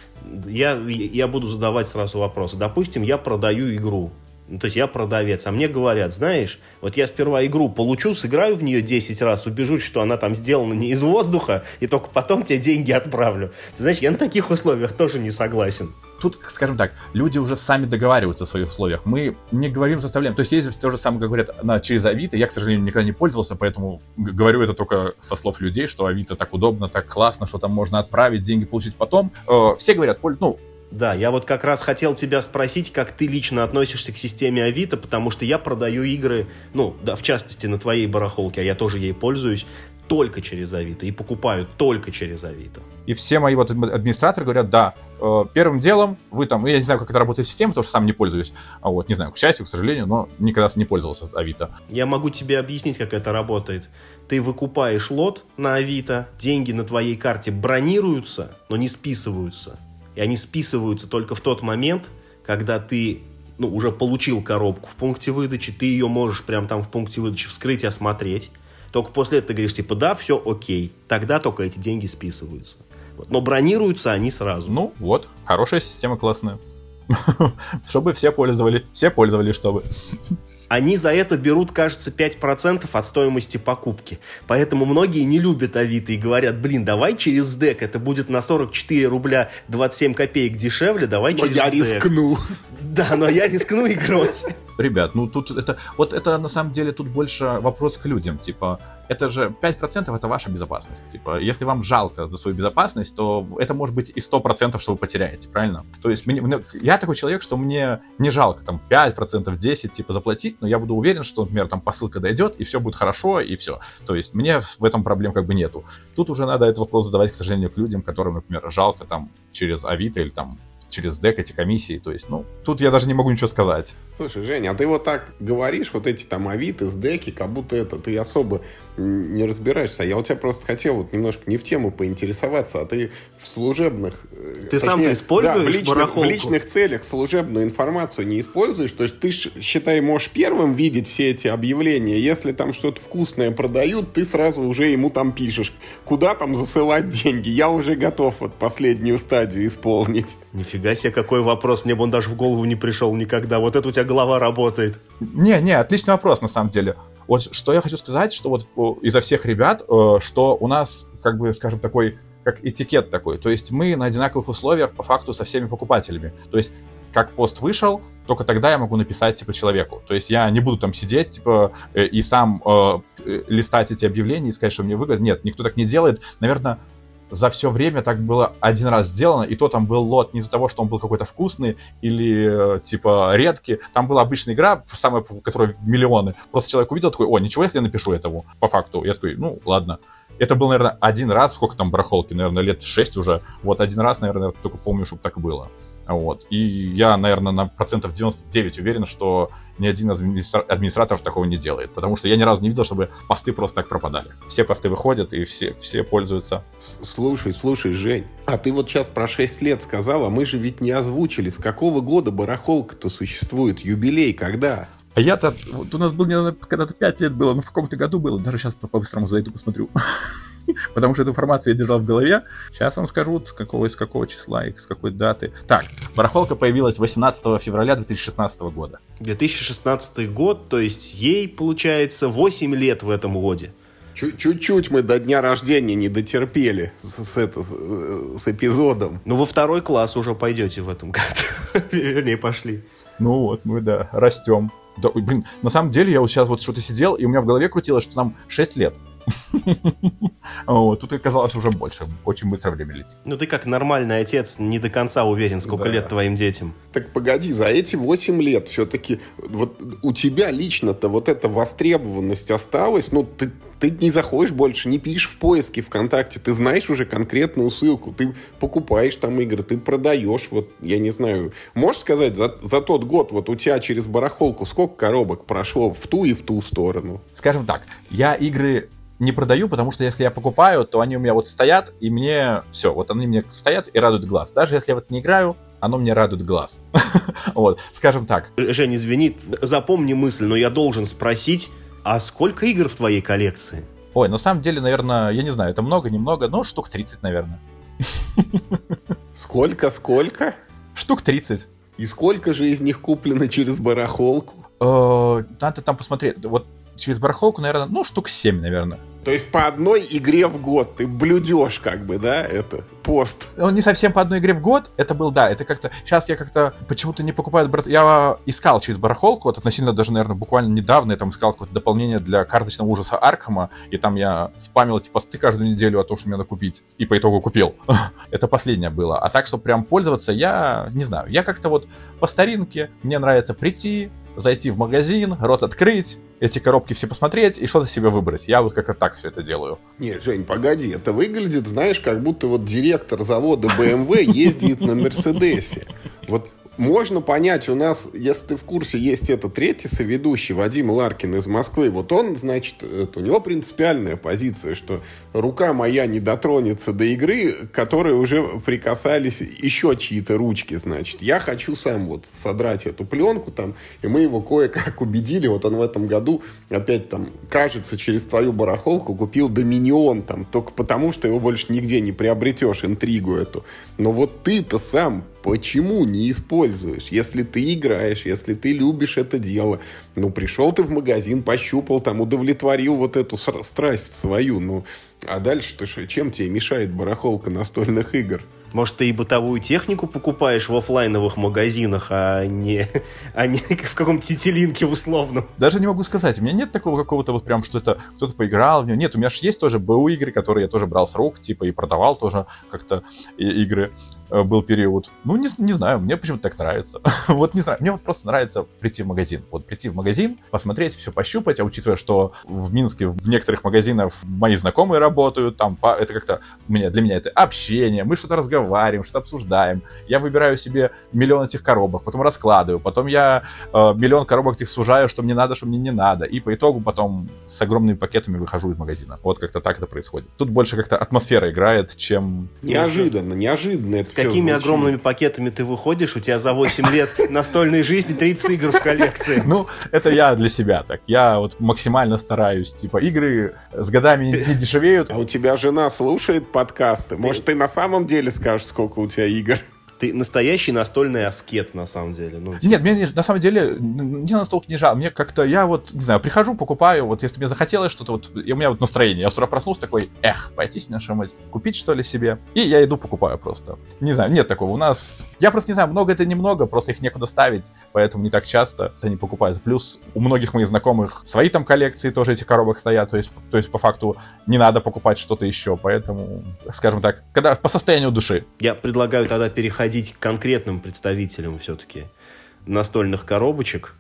я, я буду задавать сразу вопросы. Допустим, я продаю игру. Ну, то есть я продавец, а мне говорят, знаешь, вот я сперва игру получу, сыграю в нее 10 раз, убежусь, что она там сделана не из воздуха, и только потом тебе деньги отправлю. Знаешь, я на таких условиях тоже не согласен. Тут, скажем так, люди уже сами договариваются о своих условиях. Мы не говорим, заставляем. То есть есть то же самое, как говорят на, через Авито. Я, к сожалению, никогда не пользовался, поэтому говорю это только со слов людей, что Авито так удобно, так классно, что там можно отправить, деньги получить потом. Э, все говорят, ну, да, я вот как раз хотел тебя спросить, как ты лично относишься к системе Авито, потому что я продаю игры, ну, да, в частности, на твоей барахолке, а я тоже ей пользуюсь, только через Авито и покупаю только через Авито. И все мои вот администраторы говорят, да, э, первым делом вы там, я не знаю, как это работает система, потому что сам не пользуюсь, а вот, не знаю, к счастью, к сожалению, но никогда не пользовался Авито. Я могу тебе объяснить, как это работает. Ты выкупаешь лот на Авито, деньги на твоей карте бронируются, но не списываются и они списываются только в тот момент, когда ты ну, уже получил коробку в пункте выдачи, ты ее можешь прямо там в пункте выдачи вскрыть и осмотреть. Только после этого ты говоришь, типа, да, все окей. Тогда только эти деньги списываются. Но бронируются они сразу. Ну, вот, хорошая система классная. *laughs* Чтобы все пользовали, все пользовались, чтобы они за это берут, кажется, 5% от стоимости покупки. Поэтому многие не любят Авито и говорят, блин, давай через ДЭК, это будет на 44 рубля 27 копеек дешевле, давай но через я рискну. Да, но я рискну игрой. Ребят, ну тут это, вот это на самом деле тут больше вопрос к людям, типа, это же 5% это ваша безопасность. Типа, если вам жалко за свою безопасность, то это может быть и 100%, что вы потеряете, правильно? То есть мне, мне, я такой человек, что мне не жалко там 5%, 10% типа заплатить, но я буду уверен, что, например, там посылка дойдет, и все будет хорошо, и все. То есть мне в этом проблем как бы нету. Тут уже надо этот вопрос задавать, к сожалению, к людям, которым, например, жалко там через Авито или там через дек эти комиссии. То есть, ну, тут я даже не могу ничего сказать. Слушай, Женя, а ты вот так говоришь, вот эти там авиты с деки, как будто это ты особо не разбираешься. Я у тебя просто хотел вот немножко не в тему поинтересоваться, а ты в служебных... Э, ты сам-то используешь да, в личных, в личных целях служебную информацию не используешь? То есть ты, считай, можешь первым видеть все эти объявления. Если там что-то вкусное продают, ты сразу уже ему там пишешь, куда там засылать деньги. Я уже готов вот последнюю стадию исполнить. Нифига себе, какой вопрос. Мне бы он даже в голову не пришел никогда. Вот это у тебя голова работает. Не, не, отличный вопрос на самом деле. Вот что я хочу сказать, что вот изо всех ребят, э, что у нас, как бы, скажем, такой как этикет такой. То есть мы на одинаковых условиях по факту со всеми покупателями. То есть как пост вышел, только тогда я могу написать, типа, человеку. То есть я не буду там сидеть, типа, э, и сам э, листать эти объявления и сказать, что мне выгодно. Нет, никто так не делает. Наверное, за все время так было один раз сделано, и то там был лот не из-за того, что он был какой-то вкусный или, э, типа, редкий. Там была обычная игра, самая, которая миллионы. Просто человек увидел такой, о, ничего, если я напишу этому, по факту. Я такой, ну, ладно. Это был, наверное, один раз, сколько там барахолки, наверное, лет шесть уже. Вот один раз, наверное, только помню, чтобы так было. Вот. И я, наверное, на процентов 99 уверен, что ни один администра... администратор такого не делает. Потому что я ни разу не видел, чтобы посты просто так пропадали. Все посты выходят, и все, все пользуются. Слушай, слушай, Жень, а ты вот сейчас про 6 лет сказал, а мы же ведь не озвучили, с какого года барахолка-то существует, юбилей когда? А я-то, вот у нас был когда-то 5 лет было, но в каком-то году было, даже сейчас по-быстрому зайду посмотрю. *laughs* потому что эту информацию я держал в голове. Сейчас вам скажу, с какого, из какого числа и с какой даты. Так, барахолка появилась 18 февраля 2016 года. 2016 год, то есть ей, получается, 8 лет в этом годе. Чуть-чуть мы до дня рождения не дотерпели с, с, это, с эпизодом. Ну, во второй класс уже пойдете в этом году. *laughs* Вернее, пошли. Ну вот, мы, да, растем. Да, блин, на самом деле я вот сейчас вот что-то сидел, и у меня в голове крутилось, что нам 6 лет. Вот, тут оказалось уже больше. Очень быстро время летит. Ну ты как нормальный отец не до конца уверен, сколько Да. лет твоим детям. Так погоди, за эти 8 лет все-таки вот у тебя лично-то вот эта востребованность осталась, ну ты, ты не заходишь больше, не пишешь в поиске ВКонтакте, ты знаешь уже конкретную ссылку, ты покупаешь там игры, ты продаешь, вот я не знаю, можешь сказать за, за тот год вот у тебя через барахолку сколько коробок прошло в ту и в ту сторону? Скажем так, я игры не продаю, потому что если я покупаю, то они у меня вот стоят, и мне все, вот они мне стоят и радуют глаз. Даже если я вот не играю, оно мне радует глаз. *laughs* Вот, скажем так. Жень, извини, запомни мысль, но я должен спросить, а сколько игр в твоей коллекции? Ой, на самом деле, наверное, я не знаю, это много, немного, но штук 30, наверное. *laughs* Сколько, сколько? Штук 30. И сколько же из них куплено через барахолку? Э, Надо там посмотреть. Вот через барахолку, наверное, ну, штук 7, наверное. То есть по одной игре в год ты блюдешь как бы, да, это пост. Он не совсем по одной игре в год. Это был, да, это как-то... Сейчас я как-то почему-то не покупаю... брат- Я искал через барахолку, вот относительно даже, наверное, буквально недавно я там искал какое-то дополнение для карточного ужаса Аркхема, и там я спамил эти посты каждую неделю о том, что мне надо купить. И по итогу купил. *laughs* это последнее было. А так, чтобы прям пользоваться, я не знаю. Я как-то вот по старинке, мне нравится прийти, зайти в магазин, рот открыть, эти коробки все посмотреть и что-то себе выбрать. Я вот как-то так все это делаю. Нет, Жень, погоди, это выглядит, знаешь, как будто вот директор завода BMW ездит на Мерседесе. Вот можно понять, у нас, если ты в курсе, есть это третий соведущий, Вадим Ларкин из Москвы. Вот он, значит, это, у него принципиальная позиция, что рука моя не дотронется до игры, к которой уже прикасались еще чьи-то ручки, значит. Я хочу сам вот содрать эту пленку там, и мы его кое-как убедили. Вот он в этом году опять там, кажется, через твою барахолку купил Доминион там, только потому, что его больше нигде не приобретешь, интригу эту. Но вот ты-то сам почему не используешь? Если ты играешь, если ты любишь это дело, ну, пришел ты в магазин, пощупал там, удовлетворил вот эту страсть свою, ну, а дальше ты что, чем тебе мешает барахолка настольных игр? Может, ты и бытовую технику покупаешь в оффлайновых магазинах, а не, *laughs* а не в каком-то тетелинке условном? Даже не могу сказать, у меня нет такого какого-то вот прям, что это кто-то поиграл в него. Нет, у меня же есть тоже БУ игры, которые я тоже брал с рук, типа, и продавал тоже как-то игры. Э, Был период. Ну, не, не знаю, мне почему-то так нравится. *laughs* вот не знаю, мне вот просто нравится прийти в магазин. Вот прийти в магазин, посмотреть, все пощупать, а учитывая, что в Минске в некоторых магазинах мои знакомые работают, там это как-то у меня, для меня это общение, мы что-то разговариваем, что-то обсуждаем. Я выбираю себе миллион этих коробок, потом раскладываю, потом я э, миллион коробок этих сужаю, что мне надо, что мне не надо. И по итогу потом с огромными пакетами выхожу из магазина. Вот как-то так это происходит. Тут больше как-то атмосфера играет, чем... Неожиданно, неожиданно это какими звучит. огромными пакетами ты выходишь? У тебя за 8 лет настольной жизни 30 игр в коллекции. Ну, это я для себя так. Я вот максимально стараюсь. Типа, игры с годами не дешевеют. А у тебя жена слушает подкасты? Может, ты на самом деле скажешь, сколько у тебя игр? Ты настоящий настольный аскет, на самом деле. Ну, Нет, мне не- на самом деле не настолько не жалко. Мне как-то, я вот, не знаю, прихожу, покупаю, вот если мне захотелось что-то, вот, и у меня вот настроение. Я с утра проснулся такой, эх, пойти сегодня что-нибудь купить, что ли, себе. И я иду, покупаю просто. Не знаю, нет такого. У нас, я просто не знаю, много это немного, просто их некуда ставить, поэтому не так часто это не покупают. Плюс у многих моих знакомых свои там коллекции тоже этих коробок стоят, то есть, то есть по факту не надо покупать что-то еще, поэтому, скажем так, когда по состоянию души. Я предлагаю тогда переходить к конкретным представителям все-таки настольных коробочек.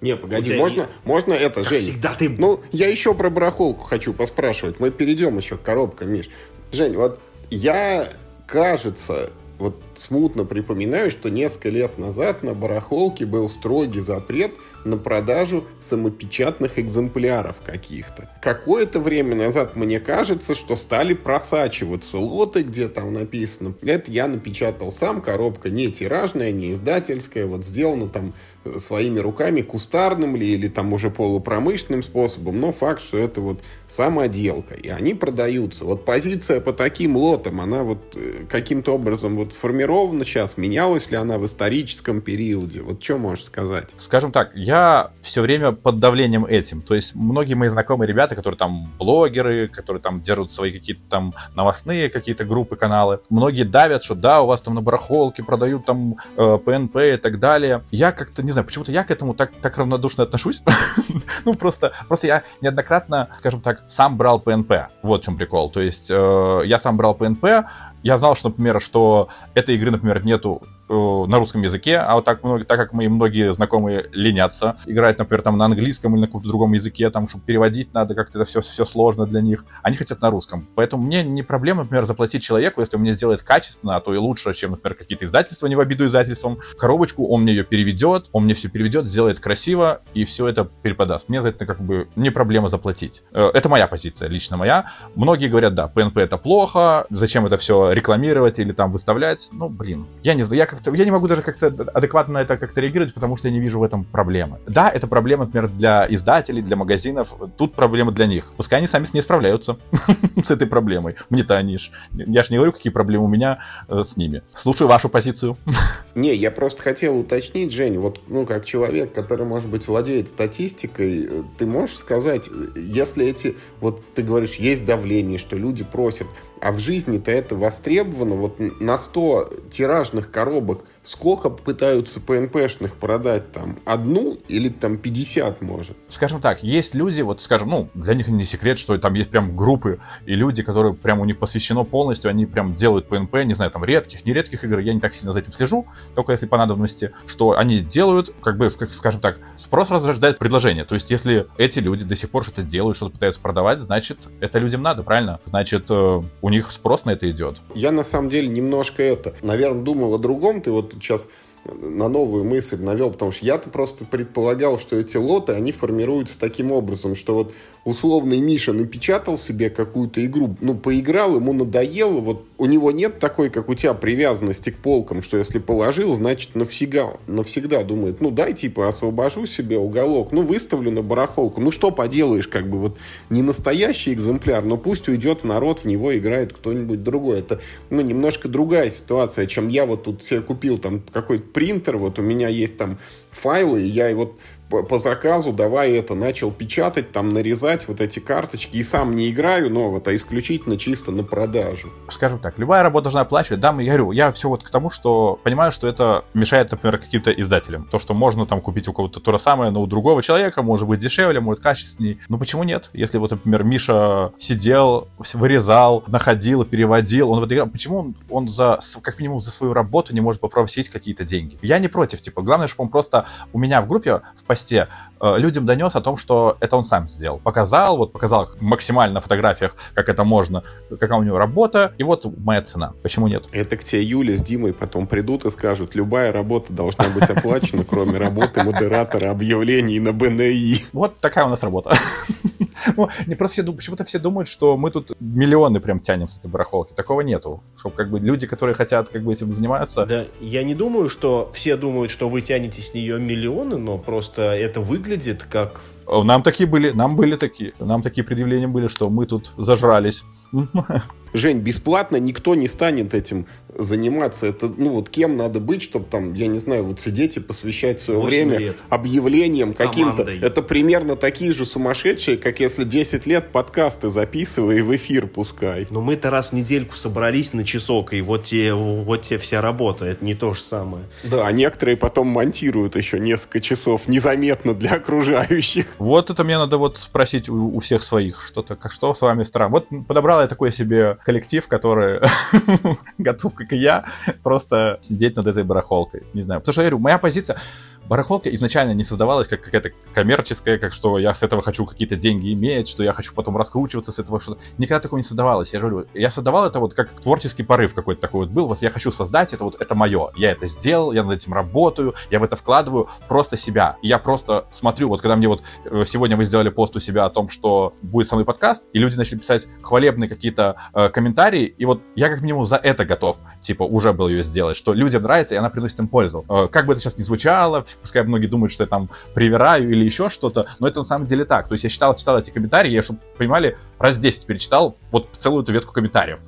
Не, погоди, тебя можно, не- можно это, Как Жень? всегда ты... Ну, я еще про барахолку хочу поспрашивать. Мы перейдем еще к коробкам, Миш. Жень, вот я, кажется, вот смутно припоминаю, что несколько лет назад на барахолке был строгий запрет на продажу самопечатных экземпляров каких-то. Какое-то время назад мне кажется, что стали просачиваться лоты, где там написано, это я напечатал сам, коробка не тиражная, не издательская, вот сделано там своими руками, кустарным ли или там уже полупромышленным способом, но факт, что это вот самоделка, и они продаются. Вот позиция по таким лотам, она вот э, каким-то образом вот сформирована сейчас, менялась ли она в историческом периоде? Вот что можешь сказать? скажем так, я все время под давлением этим. То есть многие мои знакомые ребята, которые там блогеры, которые там держат свои какие-то там новостные какие-то группы, каналы, многие давят, что да, у вас там на барахолке продают там э, ПНП и так далее. Я как-то, не знаю, почему-то я к этому так, так равнодушно отношусь. *laughs* ну, просто, просто я неоднократно, скажем так, сам брал ПНП. Вот в чем прикол. То есть э, я сам брал ПНП, я знал, что, например, что этой игры, например, нету на русском языке, а вот так, так как мои многие знакомые ленятся, играть, например, там на английском или на каком-то другом языке, там, чтобы переводить надо, как-то это все, все сложно для них, они хотят на русском. Поэтому мне не проблема, например, заплатить человеку, если он мне сделает качественно, а то и лучше, чем, например, какие-то издательства, не в обиду издательствам, коробочку, он мне ее переведет, он мне все переведет, сделает красиво, и все это переподаст. Мне за это как бы не проблема заплатить. Э, это моя позиция, лично моя. Многие говорят, да, PNP это плохо, зачем это все рекламировать или там выставлять. Ну, блин, я не знаю, я как-то, я не могу даже как-то адекватно на это как-то реагировать, потому что я не вижу в этом проблемы. Да, это проблема, например, для издателей, для магазинов, тут проблема для них. Пускай они сами с ней справляются *laughs* с этой проблемой. Мне-то они ж, я же не говорю, какие проблемы у меня э, с ними. Слушаю вашу позицию. *laughs* Не, я просто хотел уточнить, Жень, вот, ну, как человек, который, может быть, владеет статистикой, э, ты можешь сказать, если эти, вот ты говоришь, есть давление, что люди просят, а в жизни-то это востребовано, вот на 100 тиражных коробок сколько пытаются ПНПшных продать там? Одну или там 50 может? Скажем так, есть люди, вот скажем, ну, для них не секрет, что там есть прям группы и люди, которые прям у них посвящено полностью, они прям делают ПНП, не знаю, там редких, нередких игр, я не так сильно за этим слежу, только если по надобности, что они делают, как бы, скажем так, спрос разрождает предложение. То есть, если эти люди до сих пор что-то делают, что-то пытаются продавать, значит, это людям надо, правильно? Значит, э, у них спрос на это идет. Я на самом деле немножко это, наверное, думал о другом. Ты вот сейчас на новую мысль навел, потому что я-то просто предполагал, что эти лоты, они формируются таким образом, что вот условный Миша напечатал себе какую-то игру, ну, поиграл, ему надоело, вот у него нет такой, как у тебя, привязанности к полкам, что если положил, значит навсегда, навсегда думает, ну, дай, типа, освобожу себе уголок, ну, выставлю на барахолку, ну, что поделаешь, как бы, вот, не настоящий экземпляр, но пусть уйдет в народ, в него играет кто-нибудь другой, это, ну, немножко другая ситуация, чем я вот тут себе купил там какой-то принтер, вот у меня есть там файлы, и я вот по, по заказу давай это начал печатать, там нарезать вот эти карточки. И сам не играю, но вот, а исключительно чисто на продажу. Скажем так, любая работа должна оплачивать. Да, я говорю, я все вот к тому, что понимаю, что это мешает, например, каким-то издателям. То, что можно там купить у кого-то то же самое, но у другого человека может быть дешевле, может качественней. Ну почему нет? Если вот, например, Миша сидел, вырезал, находил, переводил, он вот играл, почему он, он за, как минимум, за свою работу не может попросить какие-то деньги? Я не против, типа, главное, чтобы он просто у меня в группе в э, людям донес о том, что это он сам сделал. Показал, вот показал максимально на фотографиях, как это можно, какая у него работа, и вот моя цена. Почему нет? Это к тебе Юля с Димой потом придут и скажут, любая работа должна быть оплачена, кроме работы модератора объявлений на БНИ. Вот такая у нас работа. *laughs* Ну, не просто все, почему-то все думают, что мы тут миллионы прям тянем с этой барахолки. Такого нету. Чтобы как бы люди, которые хотят как бы этим заниматься... Да, я не думаю, что все думают, что вы тянете с нее миллионы, но просто это выглядит как... Нам такие были, нам были такие. Нам такие предъявления были, что мы тут зажрались. Жень, бесплатно никто не станет этим заниматься. Это, ну вот кем надо быть, чтобы там, я не знаю, вот сидеть и посвящать свое время лет. объявлениям каким-то. Это примерно такие же сумасшедшие, как если 10 лет подкасты записывай и в эфир пускай. Но мы-то раз в недельку собрались на часок, и вот те, вот те вся работа, это не то же самое. Да, а некоторые потом монтируют еще несколько часов незаметно для окружающих. Вот это мне надо вот спросить у, у всех своих, что-то, как что с вами странно. Вот подобрал я такой себе коллектив, который *laughs* готов, как и я, просто сидеть над этой барахолкой. Не знаю. Потому что я говорю, моя позиция, барахолка изначально не создавалась как какая-то коммерческая, как что я с этого хочу какие-то деньги иметь, что я хочу потом раскручиваться с этого, что никогда такого не создавалось. Я говорю, я создавал это вот как творческий порыв какой-то такой вот был, вот я хочу создать это, вот это мое. Я это сделал, я над этим работаю, я в это вкладываю просто себя. И я просто смотрю, вот когда мне вот э, сегодня вы сделали пост у себя о том, что будет со мной подкаст, и люди начали писать хвалебные какие-то э, комментарии, и вот я как минимум за это готов, типа, уже был ее сделать, что людям нравится, и она приносит им пользу. Э, как бы это сейчас ни звучало, пускай многие думают, что я там привираю или еще что-то, но это на самом деле так. То есть я читал, читал эти комментарии, я, чтобы понимали, раз 10 перечитал вот целую эту ветку комментариев.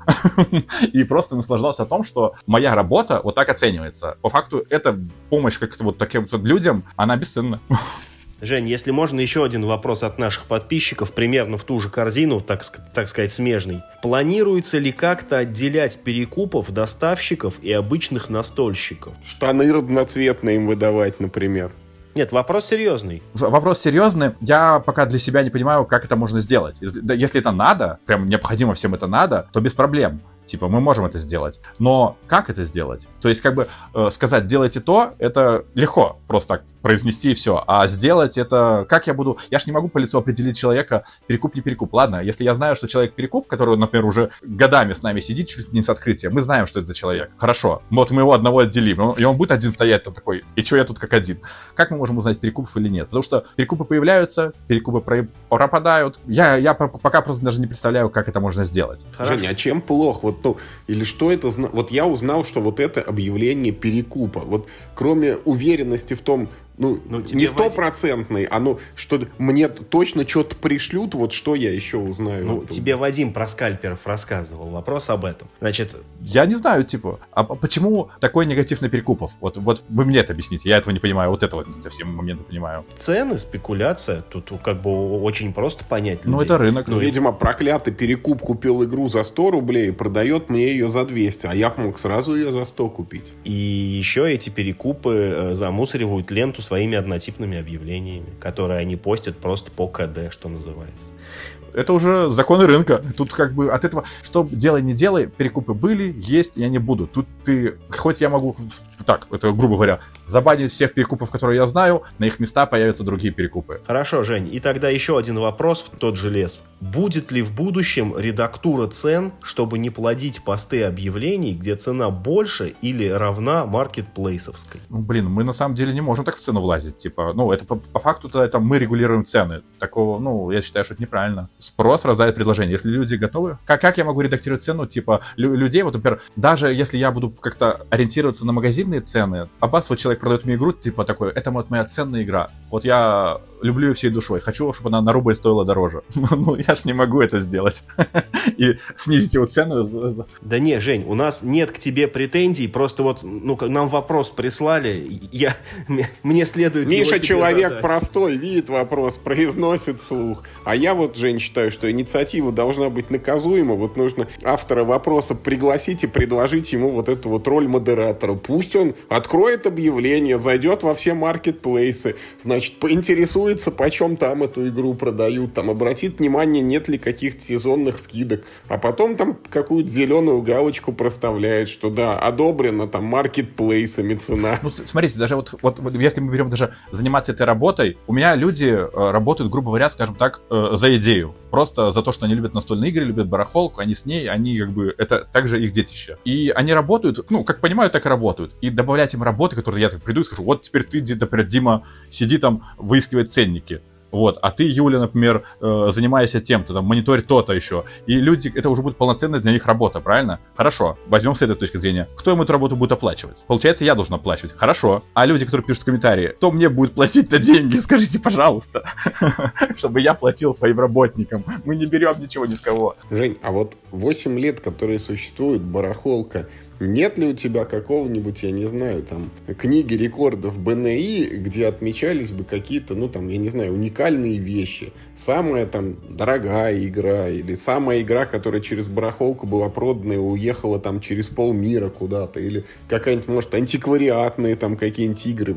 *laughs* И просто наслаждался о том, что моя работа вот так оценивается. По факту, эта помощь как-то вот таким вот людям, она бесценна. *laughs* Жень, если можно, еще один вопрос от наших подписчиков, примерно в ту же корзину, так, так сказать, смежный. Планируется ли как-то отделять перекупов, доставщиков и обычных настольщиков? Штаны разноцветные им выдавать, например. Нет, вопрос серьезный. Вопрос серьезный. Я пока для себя не понимаю, как это можно сделать. Если это надо, прям необходимо всем это надо, то без проблем. Типа, мы можем это сделать. Но как это сделать? То есть, как бы э, сказать, делайте то, это легко просто так произнести и все. А сделать это... Как я буду... Я ж не могу по лицу определить человека, перекуп, не перекуп. Ладно, если я знаю, что человек перекуп, который, например, уже годами с нами сидит, чуть ли не с открытия, мы знаем, что это за человек. Хорошо. Вот мы его одного отделим. И он будет один стоять там такой, и что я тут как один? Как мы можем узнать, перекупов или нет? Потому что перекупы появляются, перекупы пропадают. Я, я пока просто даже не представляю, как это можно сделать. Хорошо. Женя, а чем плохо? Вот ну, или что это... Вот я узнал, что вот это объявление перекупа. Вот кроме уверенности в том, ну, ну не стопроцентный, а ну, что мне точно что-то пришлют, вот что я еще узнаю. Ну, тебе Вадим про скальперов рассказывал, вопрос об этом. Значит... Я не знаю, типа, а почему такой негатив на перекупов? Вот, вот вы мне это объясните, я этого не понимаю, вот этого не совсем момента понимаю. Цены, спекуляция, тут как бы очень просто понять людей. Ну, это рынок. Ну, видимо, проклятый перекуп купил игру за 100 рублей и продает мне ее за 200, а я мог сразу ее за 100 купить. И еще эти перекупы э, замусоривают ленту своими однотипными объявлениями, которые они постят просто по КД, что называется это уже законы рынка. Тут как бы от этого, что делай, не делай, перекупы были, есть, и они будут. Тут ты, хоть я могу, так, это грубо говоря, забанить всех перекупов, которые я знаю, на их места появятся другие перекупы. Хорошо, Жень, и тогда еще один вопрос в тот же лес. Будет ли в будущем редактура цен, чтобы не плодить посты объявлений, где цена больше или равна маркетплейсовской? Ну, блин, мы на самом деле не можем так в цену влазить. Типа, ну, это по, по факту-то это мы регулируем цены. Такого, ну, я считаю, что это неправильно спрос рождает предложение. Если люди готовы, как, как я могу редактировать цену, типа, лю- людей, вот, например, даже если я буду как-то ориентироваться на магазинные цены, а бас, человек продает мне игру, типа, такой, это вот моя ценная игра. Вот я люблю ее всей душой, хочу, чтобы она на рубль стоила дороже. *laughs* ну, я ж не могу это сделать. *laughs* И снизить его цену. Да не, Жень, у нас нет к тебе претензий, просто вот, ну, нам вопрос прислали, я, мне следует Миша человек задать. простой, видит вопрос, произносит слух. А я вот, Жень, считаю, что инициатива должна быть наказуема. Вот нужно автора вопроса пригласить и предложить ему вот эту вот роль модератора. Пусть он откроет объявление, зайдет во все маркетплейсы, значит, поинтересуется, почем там эту игру продают, там обратит внимание, нет ли каких-то сезонных скидок, а потом там какую-то зеленую галочку проставляет, что да, одобрено там маркетплейсами цена. Ну, смотрите, даже вот, вот, вот если мы берем даже заниматься этой работой, у меня люди э, работают, грубо говоря, скажем так, э, за идею. Просто за то, что они любят настольные игры, любят барахолку, они с ней, они как бы, это также их детище. И они работают, ну, как понимают, так и работают. И добавлять им работы, которые я так приду и скажу, вот теперь ты, например, Дима, сиди там, выискивает ценники. Вот, а ты, Юля, например, э, занимаешься тем-то, там, мониторь то-то еще. И люди, это уже будет полноценная для них работа, правильно? Хорошо, возьмем с этой точки зрения. Кто им эту работу будет оплачивать? Получается, я должен оплачивать. Хорошо. А люди, которые пишут комментарии, кто мне будет платить-то деньги? *laughs* Скажите, пожалуйста. *laughs* Чтобы я платил своим работникам. Мы не берем ничего ни с кого. Жень, а вот 8 лет, которые существует барахолка, нет ли у тебя какого-нибудь, я не знаю, там, книги рекордов БНИ, где отмечались бы какие-то, ну, там, я не знаю, уникальные вещи? Самая, там, дорогая игра или самая игра, которая через барахолку была продана и уехала, там, через полмира куда-то? Или какая-нибудь, может, антиквариатные, там, какие-нибудь игры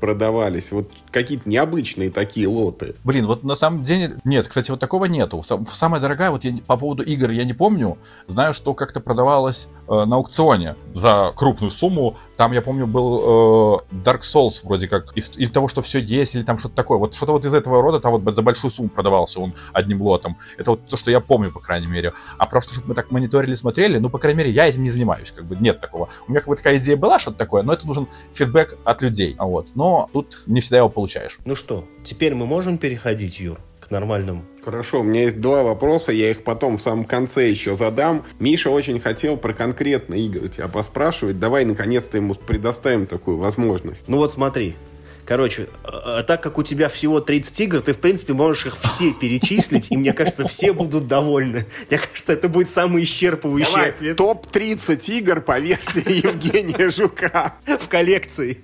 продавались? Вот какие-то необычные такие лоты. Блин, вот на самом деле... Нет, кстати, вот такого нету. Самая дорогая, вот я по поводу игр я не помню. Знаю, что как-то продавалась на аукционе за крупную сумму. Там, я помню, был э, Dark Souls вроде как. Из, из того, что все есть, или там что-то такое. Вот что-то вот из этого рода, там вот за большую сумму продавался он одним лотом. Это вот то, что я помню, по крайней мере. А просто, чтобы мы так мониторили, смотрели, ну, по крайней мере, я этим не занимаюсь. Как бы нет такого. У меня как бы такая идея была, что-то такое, но это нужен фидбэк от людей. Вот. Но тут не всегда его получаешь. Ну что, теперь мы можем переходить, Юр, к нормальным Хорошо, у меня есть два вопроса, я их потом в самом конце еще задам. Миша очень хотел про конкретные игры тебя поспрашивать. Давай, наконец-то, ему предоставим такую возможность. Ну вот смотри, Короче, а, а так как у тебя всего 30 игр, ты, в принципе, можешь их все *laughs* перечислить, и мне кажется, все будут довольны. Мне кажется, это будет самый исчерпывающий Давай, ответ. Топ-30 игр по версии *laughs* Евгения Жука. В коллекции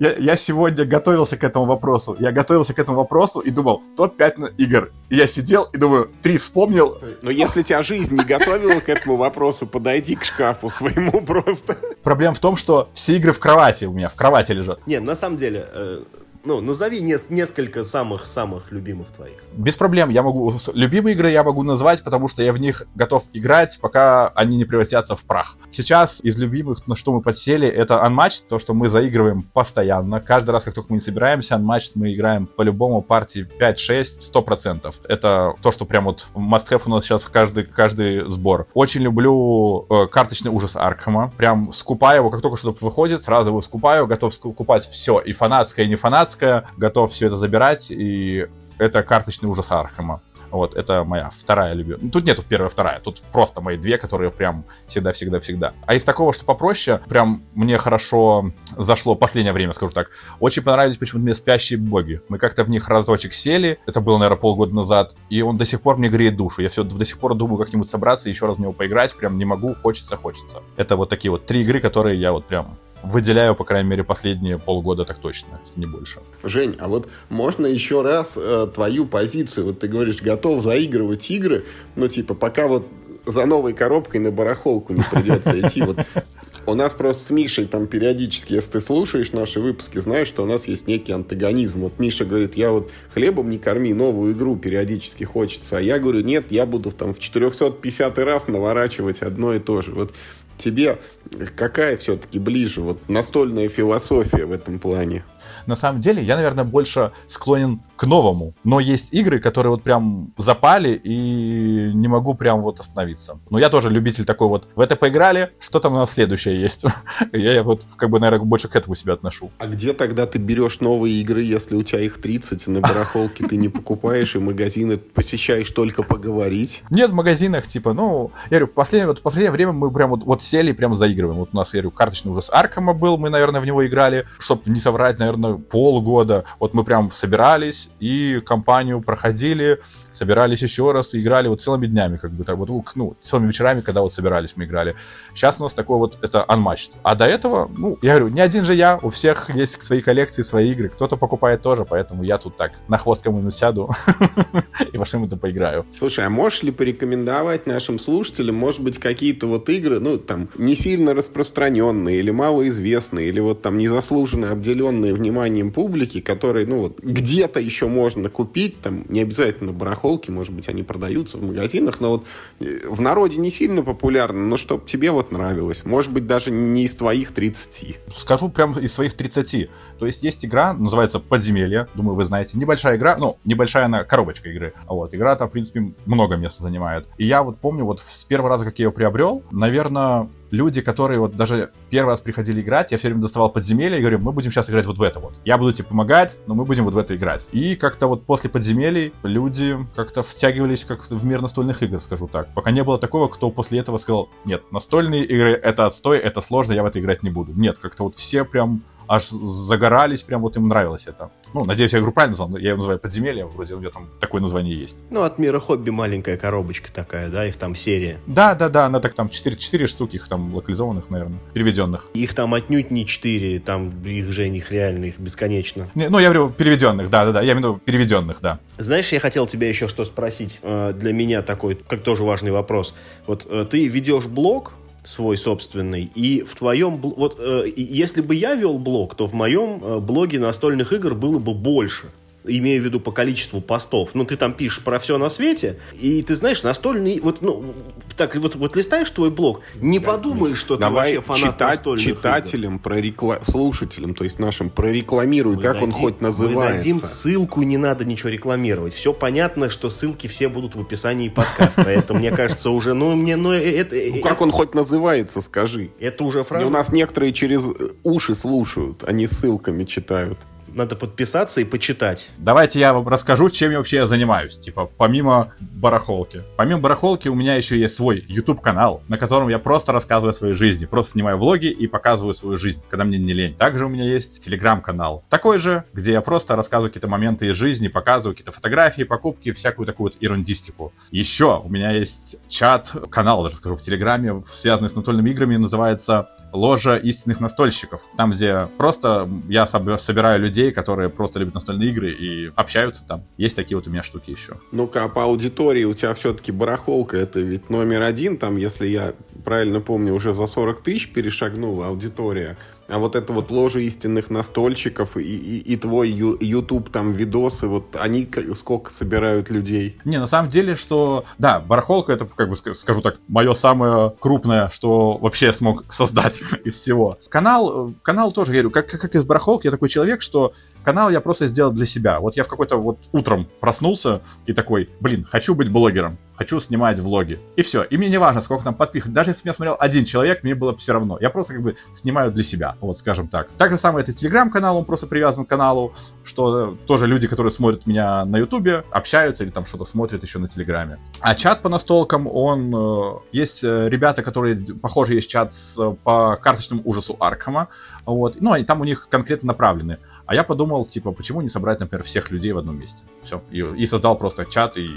я, я сегодня готовился к этому вопросу. Я готовился к этому вопросу и думал, топ-5 игр. И я сидел и думаю, три вспомнил. Но если тебя жизнь не готовила к этому вопросу, подойди к шкафу своему просто. проблема в том, что все игры в кровати у меня, в кровати лежат. Не, на самом деле, э, ну, назови нес- несколько самых-самых любимых твоих. Без проблем, я могу... Любимые игры я могу назвать, потому что я в них готов играть, пока они не превратятся в прах. Сейчас из любимых, на что мы подсели, это Unmatched, то, что мы заигрываем постоянно. Каждый раз, как только мы не собираемся, Unmatched мы играем по-любому партии 5-6, 100%. Это то, что прям вот must-have у нас сейчас в каждый, каждый сбор. Очень люблю э, карточный ужас Аркхема. Прям скупаю его, как только что-то выходит, сразу его скупаю, готов скупать все, и фанатское, и не фанатское, готов все это забирать, и это карточный ужас Архема. Вот, это моя вторая любимая. Ну, тут нету первая, вторая. Тут просто мои две, которые прям всегда-всегда-всегда. А из такого, что попроще, прям мне хорошо зашло последнее время, скажу так. Очень понравились почему-то мне «Спящие боги». Мы как-то в них разочек сели, это было, наверное, полгода назад, и он до сих пор мне греет душу. Я все до сих пор думаю как-нибудь собраться и еще раз в него поиграть. Прям не могу, хочется, хочется. Это вот такие вот три игры, которые я вот прям выделяю, по крайней мере, последние полгода так точно, если не больше. Жень, а вот можно еще раз э, твою позицию? Вот ты говоришь, готов заигрывать игры, но типа пока вот за новой коробкой на барахолку не придется идти. Вот у нас просто с Мишей там периодически, если ты слушаешь наши выпуски, знаешь, что у нас есть некий антагонизм. Вот Миша говорит, я вот хлебом не корми, новую игру периодически хочется. А я говорю, нет, я буду там в 450 раз наворачивать одно и то же. Вот тебе какая все-таки ближе вот настольная философия в этом плане? На самом деле, я, наверное, больше склонен к новому. Но есть игры, которые вот прям запали, и не могу прям вот остановиться. Но я тоже любитель такой вот. В это поиграли, что там у нас следующее есть? *laughs* Я вот как бы, наверное, больше к этому себя отношу. А где тогда ты берешь новые игры, если у тебя их 30, и на барахолке ты не *laughs* покупаешь, и магазины посещаешь только поговорить? Нет, в магазинах, типа, ну, я говорю, последнее, вот, последнее время мы прям вот, вот сели и прям заигрываем. Вот у нас, я говорю, карточный ужас Аркама был, мы, наверное, в него играли, чтобы не соврать, наверное, полгода. Вот мы прям собирались и компанию проходили, собирались еще раз и играли вот целыми днями, как бы так вот, ну, целыми вечерами, когда вот собирались, мы играли. Сейчас у нас такой вот, это Unmatched. А до этого, ну, я говорю, не один же я, у всех есть свои коллекции, свои игры, кто-то покупает тоже, поэтому я тут так на хвост кому-нибудь сяду *laughs* и во что-нибудь поиграю. Слушай, а можешь ли порекомендовать нашим слушателям, может быть, какие-то вот игры, ну, там, не сильно распространенные или малоизвестные, или вот там незаслуженно обделенные вниманием публики, которые, ну, вот где-то еще можно купить, там, не обязательно барахолки, может быть, они продаются в магазинах, но вот э, в народе не сильно популярны, но чтоб тебе вот нравилось. Может быть, даже не из твоих 30. Скажу прям из своих 30. То есть есть игра, называется «Подземелье», думаю, вы знаете. Небольшая игра, ну, небольшая она коробочка игры. Вот, игра там, в принципе, много места занимает. И я вот помню, вот с первого раза, как я ее приобрел, наверное, люди, которые вот даже первый раз приходили играть, я все время доставал подземелья и говорю, мы будем сейчас играть вот в это вот. Я буду тебе помогать, но мы будем вот в это играть. И как-то вот после подземелий люди как-то втягивались как в мир настольных игр, скажу так. Пока не было такого, кто после этого сказал, нет, настольные игры это отстой, это сложно, я в это играть не буду. Нет, как-то вот все прям аж загорались, прям вот им нравилось это. Ну, надеюсь, я игру правильно назвал, я ее называю «Подземелье», вроде у меня там такое название есть. Ну, от мира хобби маленькая коробочка такая, да, их там серия. Да, да, да, она так там 4, 4 штуки, их там локализованных, наверное, переведенных. Их там отнюдь не 4, там их же, их реально, их бесконечно. Не, ну, я говорю, переведенных, да, да, да, я имею в виду переведенных, да. Знаешь, я хотел тебя еще что спросить. Э, Для меня такой, как тоже важный вопрос. Вот э, ты ведешь блог, свой собственный. И в твоем... Вот э, если бы я вел блог, то в моем э, блоге настольных игр было бы больше. Имею в виду по количеству постов. Ну, ты там пишешь про все на свете, и ты знаешь, настольный... Вот, ну, так, вот, вот листаешь твой блог, не подумаешь, что Давай ты вообще фанат читать настольных игр. читателям, прорекла... слушателям, то есть нашим, прорекламируй, Мы как он дадим- хоть Мы дадим называется. ссылку, не надо ничего рекламировать. Все понятно, что ссылки все будут в описании подкаста. Это, мне кажется, уже, ну, мне, ну, это, Ну, как он хоть называется, скажи. это уже фраза. у нас некоторые через э, уши слушают, они ссылками читают. Надо подписаться и почитать. Давайте я вам расскажу, чем я вообще занимаюсь, типа, помимо барахолки. Помимо барахолки у меня еще есть свой YouTube-канал, на котором я просто рассказываю о своей жизни, просто снимаю влоги и показываю свою жизнь, когда мне не лень. Также у меня есть Телеграм-канал, такой же, где я просто рассказываю какие-то моменты из жизни, показываю какие-то фотографии, покупки, всякую такую вот ерундистику. Еще у меня есть чат-канал, даже скажу, в Телеграме, связанный с настольными играми, называется ложа истинных настольщиков. Там, где просто я соб- собираю людей, которые просто любят настольные игры и общаются там. Есть такие вот у меня штуки еще. Ну-ка, а по аудитории у тебя все-таки барахолка, это ведь номер один, там, если я правильно помню, уже за 40 тысяч перешагнула аудитория. А вот это вот ложе истинных настольщиков и, и, и твой YouTube там видосы, вот они сколько собирают людей? Не, на самом деле, что да, барахолка это, как бы скажу так, мое самое крупное, что вообще я смог создать *laughs* из всего. Канал, канал тоже, я говорю, как, как из барахолки, я такой человек, что канал я просто сделал для себя. Вот я в какой-то вот утром проснулся и такой, блин, хочу быть блогером хочу снимать влоги. И все. И мне не важно, сколько там подписчиков. Даже если меня смотрел один человек, мне было все равно. Я просто как бы снимаю для себя, вот скажем так. Так же самое это телеграм-канал, он просто привязан к каналу, что тоже люди, которые смотрят меня на ютубе, общаются или там что-то смотрят еще на телеграме. А чат по настолкам, он... Э, есть э, ребята, которые, похоже, есть чат с, по карточному ужасу Аркхема, вот. Ну, они там у них конкретно направлены. А я подумал, типа, почему не собрать, например, всех людей в одном месте? Все. И, и создал просто чат, и